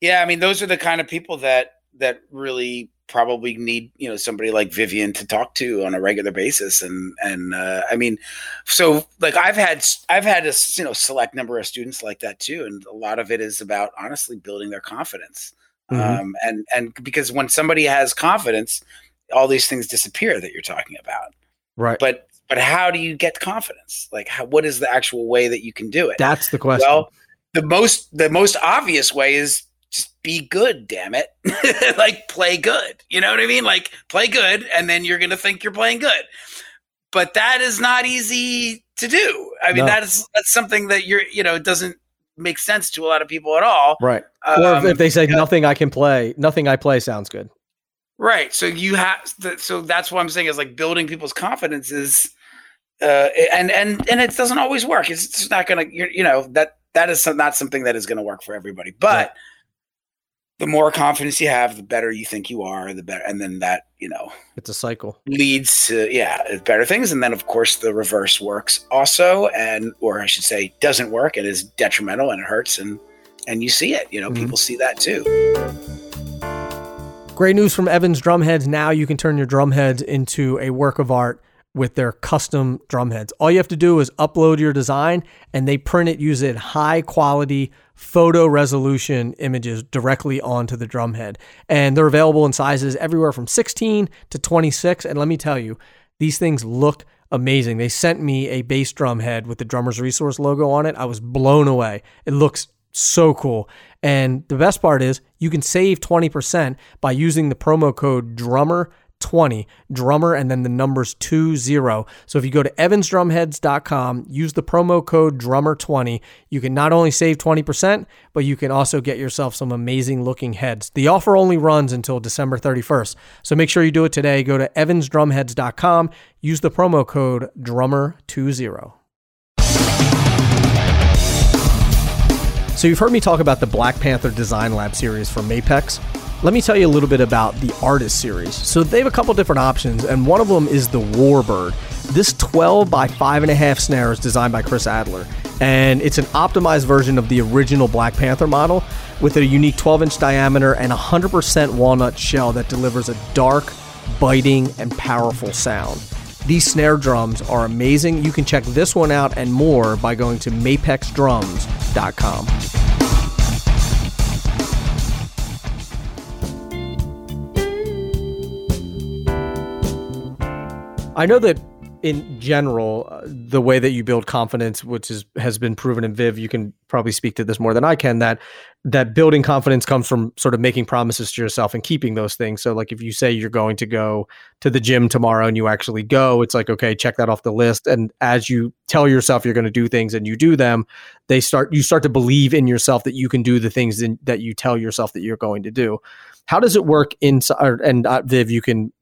yeah, I mean, those are the kind of people that that really probably need you know somebody like Vivian to talk to on a regular basis, and and uh, I mean, so like I've had I've had a you know select number of students like that too, and a lot of it is about honestly building their confidence, Mhm. um, and and because when somebody has confidence, all these things disappear that you're talking about. Right. But but how do you get confidence? Like, how, what is the actual way that you can do it? that's the question. Well, the most the most obvious way is just be good, damn it. like play good. You know what I mean? Like play good and then you're going to think you're playing good. But that is not easy to do. I mean, No. that is that's something that you're, you know, it doesn't make sense to a lot of people at all. right. or if, Um, if they say yeah. nothing I can play, nothing I play sounds good. Right. So you have so that's what I'm saying is like building people's confidence is uh and and and it doesn't always work. It's just not going to you know that that is not something that is going to work for everybody. But Right. The more confidence you have, the better you think you are, the better and then that, you know, It's a cycle. leads to yeah, better things and then of course the reverse works also and or I should say doesn't work and is detrimental and it hurts and and you see it, you know, Mhm. people see that too. Great news from Evans Drumheads. Now you can turn your drumheads into a work of art with their custom drumheads. All you have to do is upload your design and they print it using high quality photo resolution images directly onto the drumhead. And they're available in sizes everywhere from 16 to 26. And let me tell you, these things look amazing. They sent me a bass drum head with the Drummer's Resource logo on it. I was blown away. It looks so cool. And the best part is you can save 20% by using the promo code DRUMMER20, drummer and then the numbers 20. So if you go to evansdrumheads.com, use the promo code DRUMMER20, you can not only save 20%, but you can also get yourself some amazing looking heads. The offer only runs until December 31st. So make sure you do it today. Go to evansdrumheads.com, use the promo code DRUMMER20. So you've heard me talk about the Black Panther Design Lab series from Mapex. Let me tell you a little bit about the Artist series. So they have a couple different options, and one of them is the Warbird. This 12 by 5.5 snare is designed by Chris Adler, and it's an optimized version of the original Black Panther model with a unique 12 inch diameter and 100% walnut shell that delivers a dark, biting, and powerful sound. These snare drums are amazing. You can check this one out and more by going to mapexdrums.com. I know that in general, uh, the way that you build confidence, which is has been proven in Viv, you can probably speak to this more than I can. That that building confidence comes from sort of making promises to yourself and keeping those things. So, like if you say you're going to go to the gym tomorrow and you actually go, it's like okay, check that off the list. And as you tell yourself you're going to do things and you do them, they start you start to believe in yourself that you can do the things in, that you tell yourself that you're going to do. How does it work inside? And uh, Viv, you can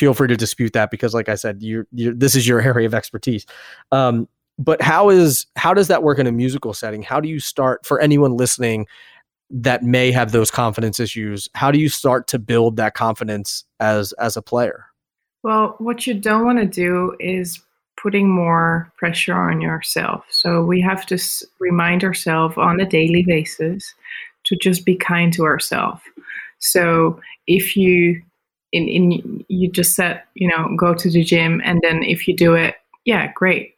feel free to dispute that because like i said you're this is your area of expertise um, but how is how does that work in a musical setting how do you start for anyone listening that may have those confidence issues how do you start to build that confidence as as a player Well, what you don't want to do is putting more pressure on yourself. So we have to s- remind ourselves on a daily basis to just be kind to ourselves. So if you in, in you just said, you know, go to the gym and then if you do it, yeah, great.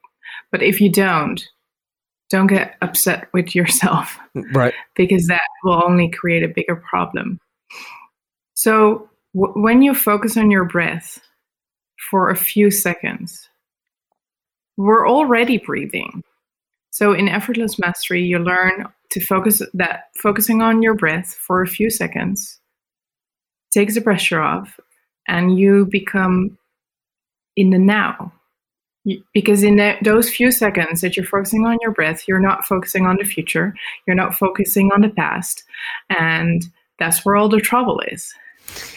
But if you don't, don't get upset with yourself mm, right because that will only create a bigger problem. So, w- when you focus on your breath for a few seconds, we're already breathing. So, in effortless mastery, you learn to focus that focusing on your breath for a few seconds takes the pressure off, and you become in the now. Because in the, those few seconds that you're focusing on your breath, you're not focusing on the future, you're not focusing on the past, and that's where all the trouble is.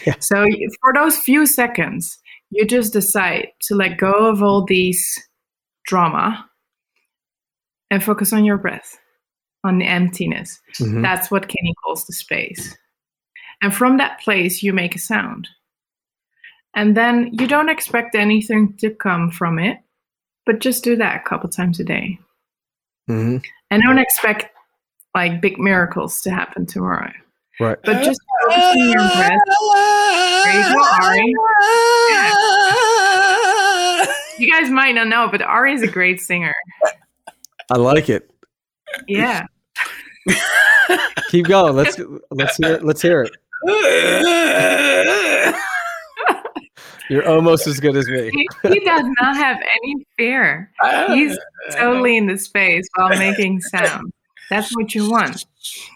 Yeah. So for those few seconds, you just decide to let go of all these drama and focus on your breath, on the emptiness. Mhm. That's what Kenny calls the space. And from that place, you make a sound. And then you don't expect anything to come from it, but just do that a couple times a day. Mhm. And don't expect like big miracles to happen tomorrow. Right. But just focus on your breath. There you go, Ari. You guys might not know, but Ari is a great singer. I like it. Yeah. Keep going. Let's let's hear let's hear it. You're almost as good as me. He, he does not have any fear. He's totally in the space while making sound. That's what you want.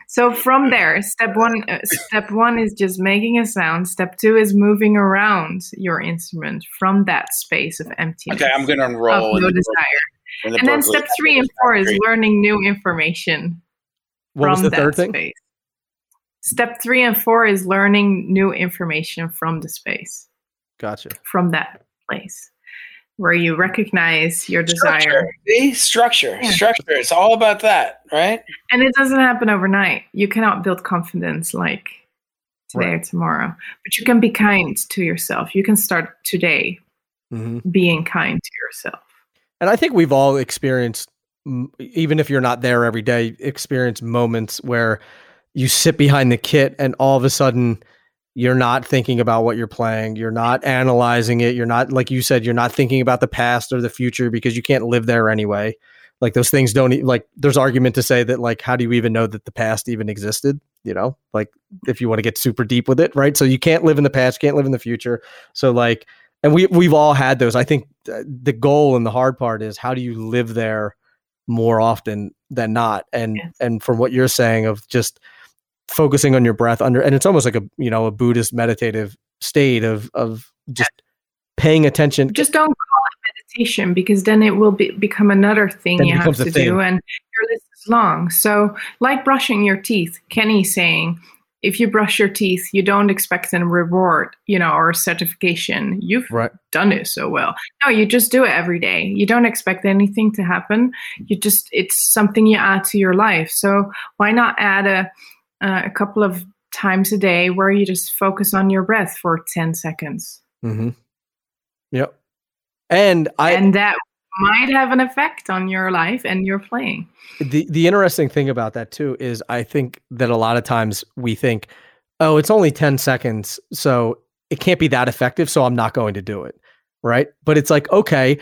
So from there, step one, uh, step one is just making a sound. Step two is moving around your instrument from that space of emptiness, Okay, I'm gonna of enroll. no the- desire. the And then step three and four is learning new information What from was the that third thing? space. Step three and four is learning new information from the space, Gotcha. from that place, where you recognize your desire. Structure. See? Structure. Yeah. Structure. It's all about that, right? And it doesn't happen overnight. You cannot build confidence like today or tomorrow. But you can be kind to yourself. You can start today hmm being kind to yourself. And I think we've all experienced, even if you're not there every day, experience moments where you sit behind the kit and all of a sudden you're not thinking about what you're playing. You're not analyzing it. You're not, like you said, you're not thinking about the past or the future because you can't live there anyway. Like those things don't, like, there's argument to say that, like, how do you even know that the past even existed? You know, like if you want to get super deep with it, right? So you can't live in the past, can't live in the future. So, like, and we we've all had those. I think uh, the goal and the hard part is how do you live there more often than not? And Yes. and from what you're saying of just focusing on your breath under, and it's almost like a you know a Buddhist meditative state of of just paying attention. Just don't call it meditation because then it will be, become another thing Then you have to thing. do. And your list is long. So, like brushing your teeth, Kenny's saying, if you brush your teeth, you don't expect a reward, you know, or a certification. You've Right. done it so well. No, you just do it every day. You don't expect anything to happen. You just it's something you add to your life. So why not add a uh, a couple of times a day where you just focus on your breath for 10 seconds. Mm-hmm. Yep. And I and that might have an effect on your life and your playing. the the interesting thing about that too is I think that a lot of times we think, oh, it's only 10 seconds, so it can't be that effective, so I'm not going to do it. Right. But it's like, okay,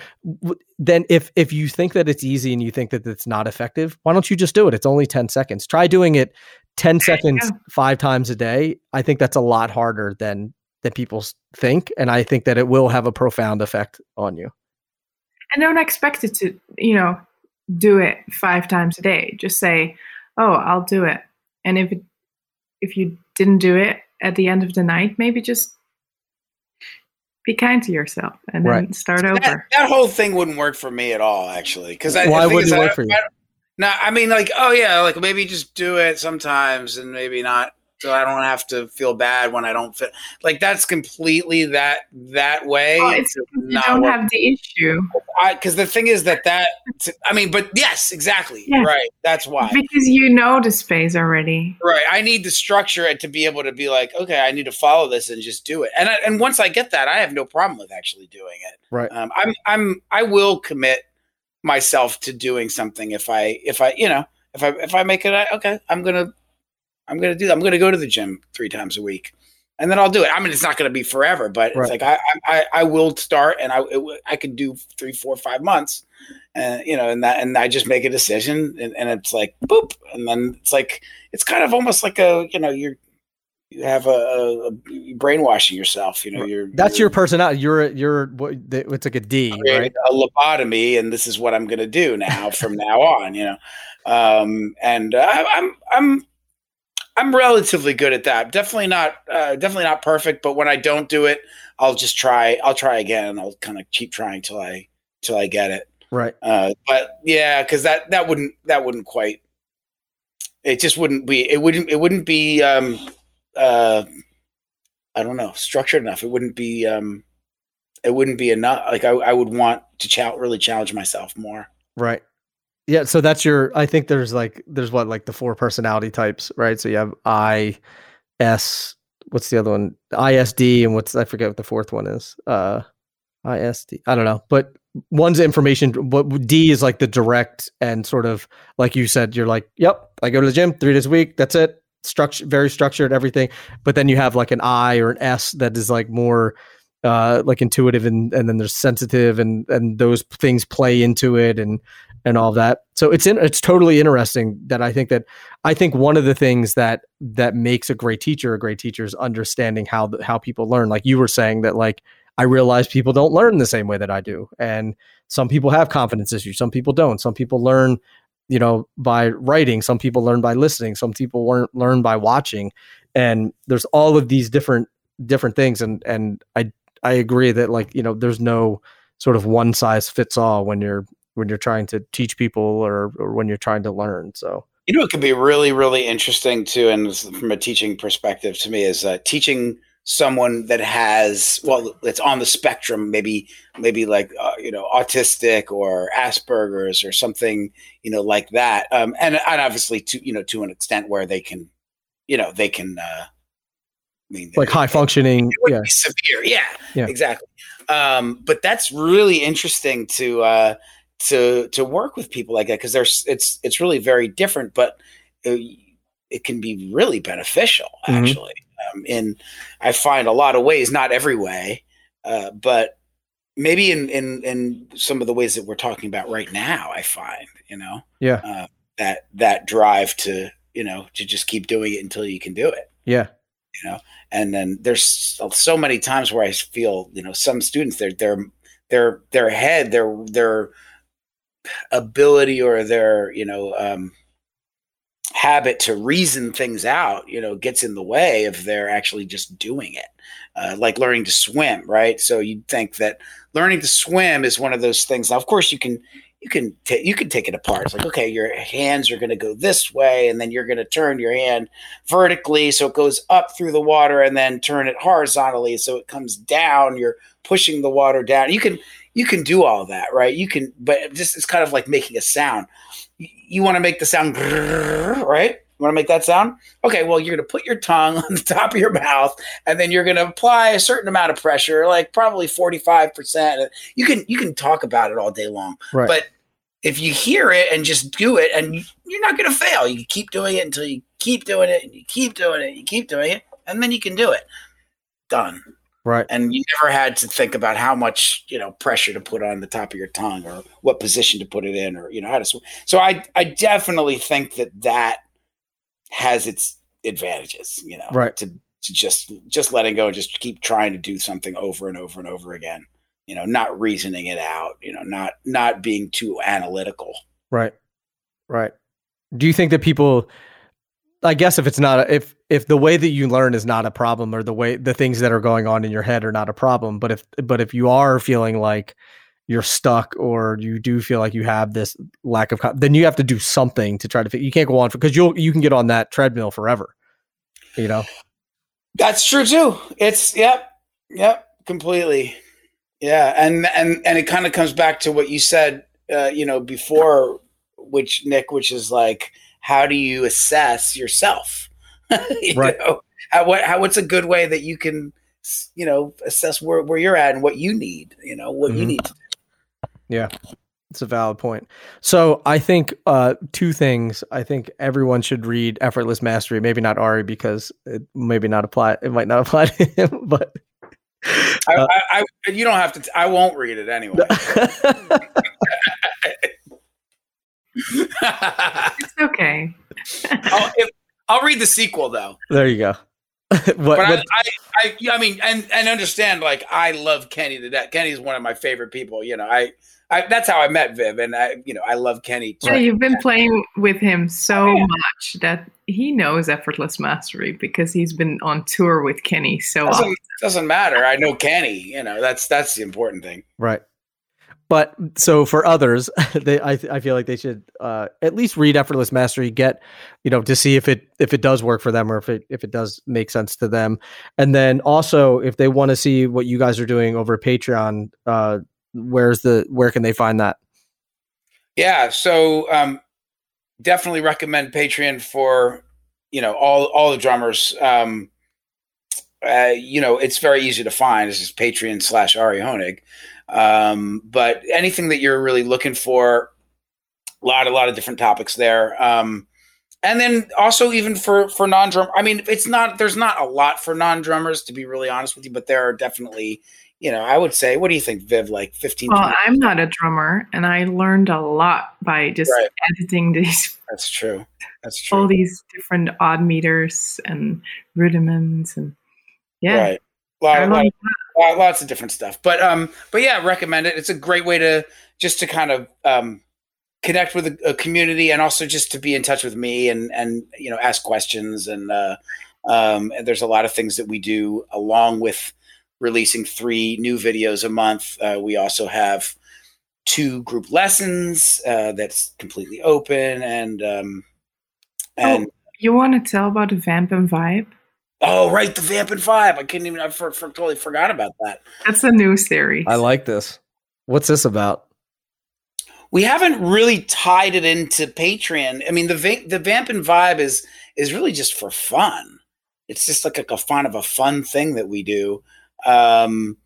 then if if you think that it's easy and you think that it's not effective, why don't you just do it? It's only 10 seconds. Try doing it 10 seconds go. five times a day. I think that's a lot harder than than people think. And I think that it will have a profound effect on you. And don't expect it to, you know, do it five times a day. Just say, "Oh, I'll do it." And if it, if you didn't do it at the end of the night, maybe just be kind to yourself and then Right. start That, over. that whole thing wouldn't work for me at all, actually. Because I, Why the wouldn't it work don't- for you? I No, I mean, like, oh yeah, like maybe just do it sometimes, and maybe not, so I don't have to feel bad when I don't fit. Like that's completely that that way. Oh, it's does because you don't work. have the issue because the thing is that that I mean, but yes, exactly, Yeah. right. That's why. because you know the space already. Right. I need to structure it to be able to be like, okay, I need to follow this and just do it. And I, and once I get that, I have no problem with actually doing it. Right. Um, I'm I'm I will commit myself to doing something if I if I you know if I if I make it okay I'm gonna I'm gonna do that. I'm gonna go to the gym three times a week. And then I'll do it. I mean, it's not going to be forever, but Right. it's like I, I I will start, and I it, I can do three, four, five months, and you know, and that and I just make a decision, and, and it's like boop, and then it's like it's kind of almost like a you know you're you have a, a, a brainwashing yourself, you know, you're That's you're your personality. You're you're what it's like a D, right? a lobotomy, and this is what I'm going to do now from now on, you know, um, and uh, I'm I'm I'm relatively good at that. Definitely not, uh, definitely not perfect. But when I don't do it, I'll just try. I'll try again. I'll kind of keep trying till I till I get it. Right. Uh, but yeah, because that that wouldn't that wouldn't quite. It just wouldn't be. It wouldn't. It wouldn't be. Um, uh, I don't know, structured enough. It wouldn't be. Um, it wouldn't be enough. Like I, I would want to ch- really challenge myself more. Right. Yeah, so that's your I think there's like there's what like the four personality types, right? So you have I S what's the other one? ISD and what's I forget what the fourth one is. Uh ISD. I don't know. But one's information but D is like the direct and sort of like you said you're like, "Yep, I go to the gym 3 days a week. That's it." Structure very structured everything. But then you have like an I or an S that is like more uh like intuitive and and then there's sensitive and and those things play into it and and all that. So it's in, it's totally interesting that I think that I think one of the things that that makes a great teacher a great teacher is understanding how the, how people learn. Like you were saying that like I realize people don't learn the same way that I do, and some people have confidence issues, some people don't. Some people learn, you know, by writing. Some people learn by listening. Some people learn learn by watching, and there's all of these different different things. And and I I agree that like you know there's no sort of one size fits all when you're when you're trying to teach people or, or when you're trying to learn. So you know, it could be really, really interesting too, and from a teaching perspective, to me, is uh, teaching someone that has well, it's on the spectrum, maybe, maybe like uh, you know, autistic or Asperger's or something, you know, like that, um, and and obviously to you know to an extent where they can, you know, they can. Uh, mean, like high functioning, yeah, severe, yeah, yeah, exactly. Um, but that's really interesting to uh, to to work with people like that because there's it's it's really very different, but it, it can be really beneficial mm-hmm. actually. Mm-hmm. Um, in I find a lot of ways, not every way, uh, but maybe in in in some of the ways that we're talking about right now, I find you know, yeah, uh, that that drive to you know to just keep doing it until you can do it. Yeah, you know, and then there's so many times where I feel you know some students their their their their head their their ability or their you know um, habit to reason things out you know gets in the way of their actually just doing it uh, like learning to swim right? So you'd think that learning to swim is one of those things. Now of course you can you can t- you can take it apart it's like okay your hands are going to go this way and then you're going to turn your hand vertically so it goes up through the water and then turn it horizontally so it comes down you're pushing the water down you can you can do all that, right? You can, but just it's kind of like making a sound. You, you want to make the sound, right? You want to make that sound? Okay, well, you're going to put your tongue on the top of your mouth, and then you're going to apply a certain amount of pressure, like probably 45%. You can you can talk about it all day long, right. but if you hear it and just do it, and you're not going to fail. You keep doing it until you keep doing it, and you keep doing it, you keep doing it, and then you can do it. Done. Right. And you never had to think about how much, you know, pressure to put on the top of your tongue or what position to put it in or, you know, how to swim. So I, I definitely think that that has its advantages, you know, right. to, to just, just letting go and just keep trying to do something over and over and over again, you know, not reasoning it out, you know, not, not being too analytical. Right. Right. Do you think that people, I guess if it's not if if the way that you learn is not a problem or the way the things that are going on in your head are not a problem, but if but if you are feeling like you're stuck or you do feel like you have this lack of then you have to do something to try to you can't go on because you'll you can get on that treadmill forever. You know. That's true too. It's yep. Yep, completely. Yeah, and and and it kind of comes back to what you said uh, you know before which Nick which is like how do you assess yourself? you right. Know? How, what, how, what's a good way that you can, you know, assess where, where you're at and what you need, you know, what mm-hmm. you need Yeah. It's a valid point. So I think uh, two things. I think everyone should read Effortless Mastery. Maybe not Ari because it maybe not apply. It might not apply to him, but uh, I, I, I, you don't have to. T- I won't read it anyway. it's okay. I'll, if, I'll, read the sequel though. There you go. what, but I, what- I, I, yeah, I mean, and and understand, like, I love Kenny to death. Kenny's one of my favorite people. You know, I, I that's how I met Viv, and I, you know, I love Kenny. Too. Yeah, you've been playing with him so much that he knows effortless mastery because he's been on tour with Kenny so often. doesn't, doesn't matter. I know Kenny. You know, that's that's the important thing. right. But so for others, they I I feel like they should uh, at least read effortless mastery, get you know to see if it if it does work for them or if it if it does make sense to them, and then also if they want to see what you guys are doing over Patreon, uh, where's the where can they find that? Yeah, so um, definitely recommend Patreon for you know all all the drummers. Um, uh, you know, it's very easy to find. It's just Patreon slash Ari Hoenig. Um, but anything that you're really looking for, a lot a lot of different topics there. Um, and then also even for for non drum. I mean, it's not there's not a lot for non drummers to be really honest with you, but there are definitely. You know, I would say, what do you think, Viv? Like 15, Well, I'm not a drummer, and I learned a lot by just Right. editing these That's true. That's true. all these different odd meters and rudiments, and yeah, Right. Lot, I lot, learned lot- lots of different stuff. But um, but yeah, recommend it. It's a great way to just to kind of um connect with a, a community and also just to be in touch with me and and you know ask questions and uh um and there's a lot of things that we do along with releasing three new videos a month. Uh, we also have two group lessons uh, that's completely open and um and You want to tell about the Vamp and Vibe? oh, right the vamp and vibe i couldn't even i for, for, totally forgot about that That's a new series. I like this. What's this about? we haven't really tied it into Patreon. I mean, the va- the vamp and vibe is is really just for fun. It's just like a, a fun of a fun thing that we do, um,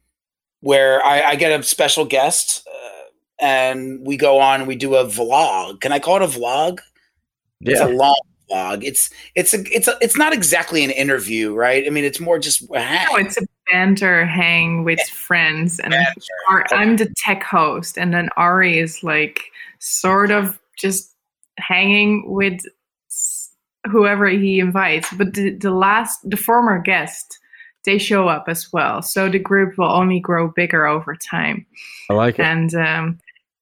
where I, I get a special guest uh, and we go on. and We do a vlog. Can I call it a vlog? It's a long vlog. It's it's a it's a, it's not exactly an interview, right? I mean, it's more just a hang. No, it's a banter hang with friends, and Ar- I'm the tech host, and then Ari is like sort of just hanging with whoever he invites. But the, the last, the former guest, they show up as well. So the group will only grow bigger over time. I like it. And um,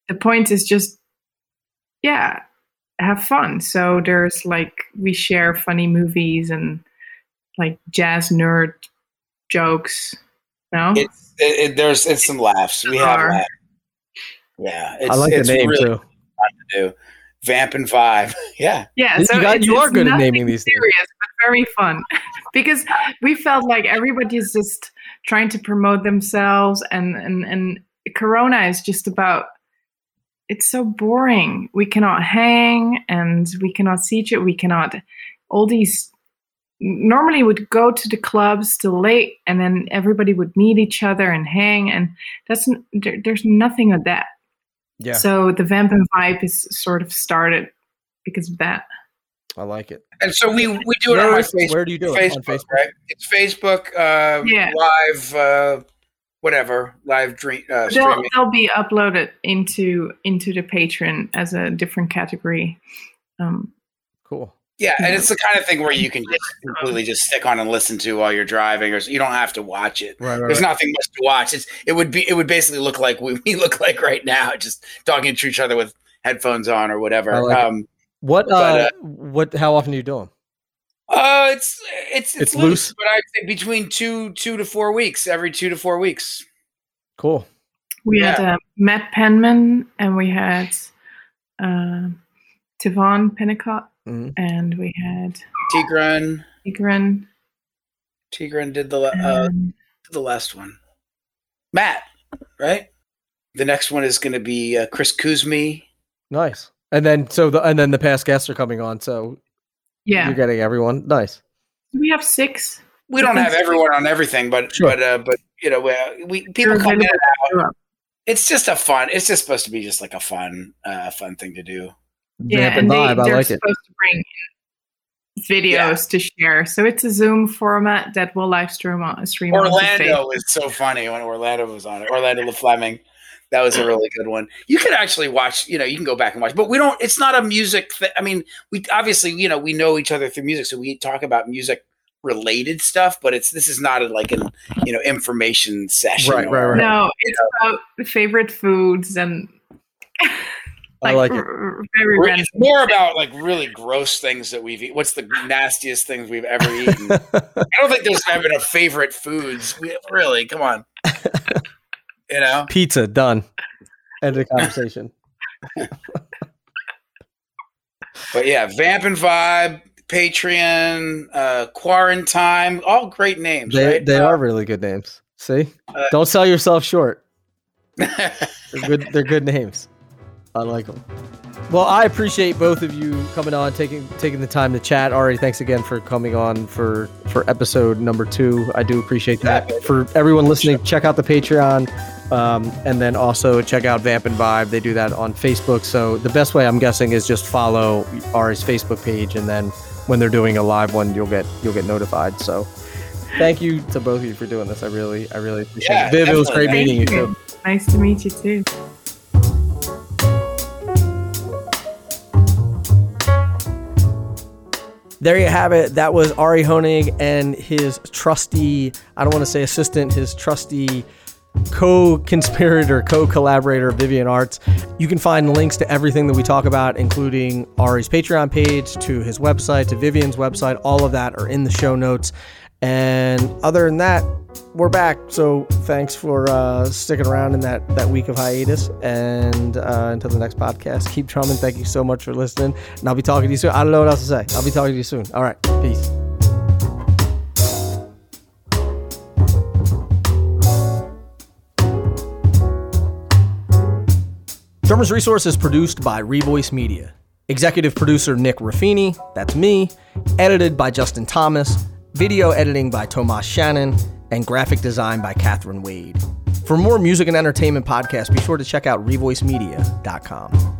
the point is just, yeah, have fun. So there's like, we share funny movies and like jazz nerd jokes. No? It's it, it, there's it's some laughs. We have Are. laughs. Yeah, it's, I like the name really too. to do. Vamp and vibe. Yeah. Yeah, You so got- it's, you are it's good at naming these things. serious, but very fun because we felt like everybody's just trying to promote themselves, and and and Corona is just about. It's so boring. We cannot hang, and we cannot see each other. We cannot. All these normally would go to the clubs till late, and then everybody would meet each other and hang, and that's there, there's nothing of that. Yeah, So the vamp and vibe is sort of started because of that. I like it. And so we we do it on Where my is- Facebook. where do you do it? On Facebook, Facebook? right? It's Facebook uh, Yeah. live, uh, whatever live dream uh, They'll, they'll be uploaded into into the Patreon as a different category. Um, Cool. Yeah, and it's the kind of thing where you can just completely just stick on and listen to while you're driving, or you don't have to watch it. Right, right. There's nothing much to watch. It's it would be it would basically look like we, we look like right now, just talking to each other with headphones on or whatever. Like um, What? But, Uh, uh, what? How often do you do them? Uh, it's it's it's, It's loose, loose? but I'd say between two two to four weeks, every two to four weeks. Cool. we had uh, Matt Penman and we had uh, Tivon Pennicott Mhm. and we had Tigran Tigran. Tigran did the uh, and- the last one. Matt, right? The next one is going to be uh, Chris Kuzmi. Nice. And then so the and then the past guests are coming on, so yeah, you're getting everyone. Nice. Do we have six. We don't have everyone on everything, but Sure. but uh, but you know we, we people You're come in. And out. It's just a fun. It's just supposed to be just like a fun uh, fun thing to do. Yeah, and they, vibe. They're like it. supposed to bring in videos to share. So it's a Zoom format that will live stream on stream. onto Facebook. Orlando is so funny when Orlando was on it. Orlando le Fleming. That was a really good one. You could actually watch, you know, you can go back and watch, but we don't, it's not a music thing. I mean, we obviously, you know, we know each other through music. So we talk about music related stuff, but it's this is not a, like an you know information session. Right, right, or- right. No, it's about favorite foods and. I like it. r- r- Very We're- It's more about like really gross things that we've eaten. What's the nastiest things we've ever eaten? I don't think there's ever been a favorite foods. We, really, come on. You know, Pizza done. End of the conversation. but yeah, Vamp and Vibe, Patreon, uh, Quarantine, all great names, They right? they Uh, are really good names. See, Uh, don't sell yourself short. They're good. They're good names. I like them. Well, I appreciate both of you coming on, taking taking the time to chat. Ari, thanks again for coming on for for episode number two. I do appreciate that. For everyone listening, check out the Patreon, um, and then also check out Vamp and Vibe. They do that on Facebook. So the best way, I'm guessing, is just follow Ari's Facebook page, and then when they're doing a live one, you'll get you'll get notified. So. Thank you to both of you for doing this. I really, I really appreciate Yeah, it. Viv, it was great meeting you Thank too. you. Nice to meet you too. There you have it. That was Ari Hoenig and his trusty, I don't want to say assistant, his trusty co conspirator, co collaborator, Vivian Arts. You can find links to everything that we talk about, including Ari's Patreon page, to his website, to Vivian's website. All of that are in the show notes. And other than that, we're back. So thanks for uh, sticking around in that, that week of hiatus. And uh, until the next podcast, keep drumming. Thank you so much for listening. And I'll be talking to you soon. I don't know what else to say. I'll be talking to you soon. All right. Peace. Drummers Resource is produced by Revoice Media. Executive producer Nick Ruffini, that's me. Edited by Justin Thomas. Video editing by Tomas Shannon. And graphic design by Catherine Wade. For more music and entertainment podcasts, be sure to check out revoicemedia.com.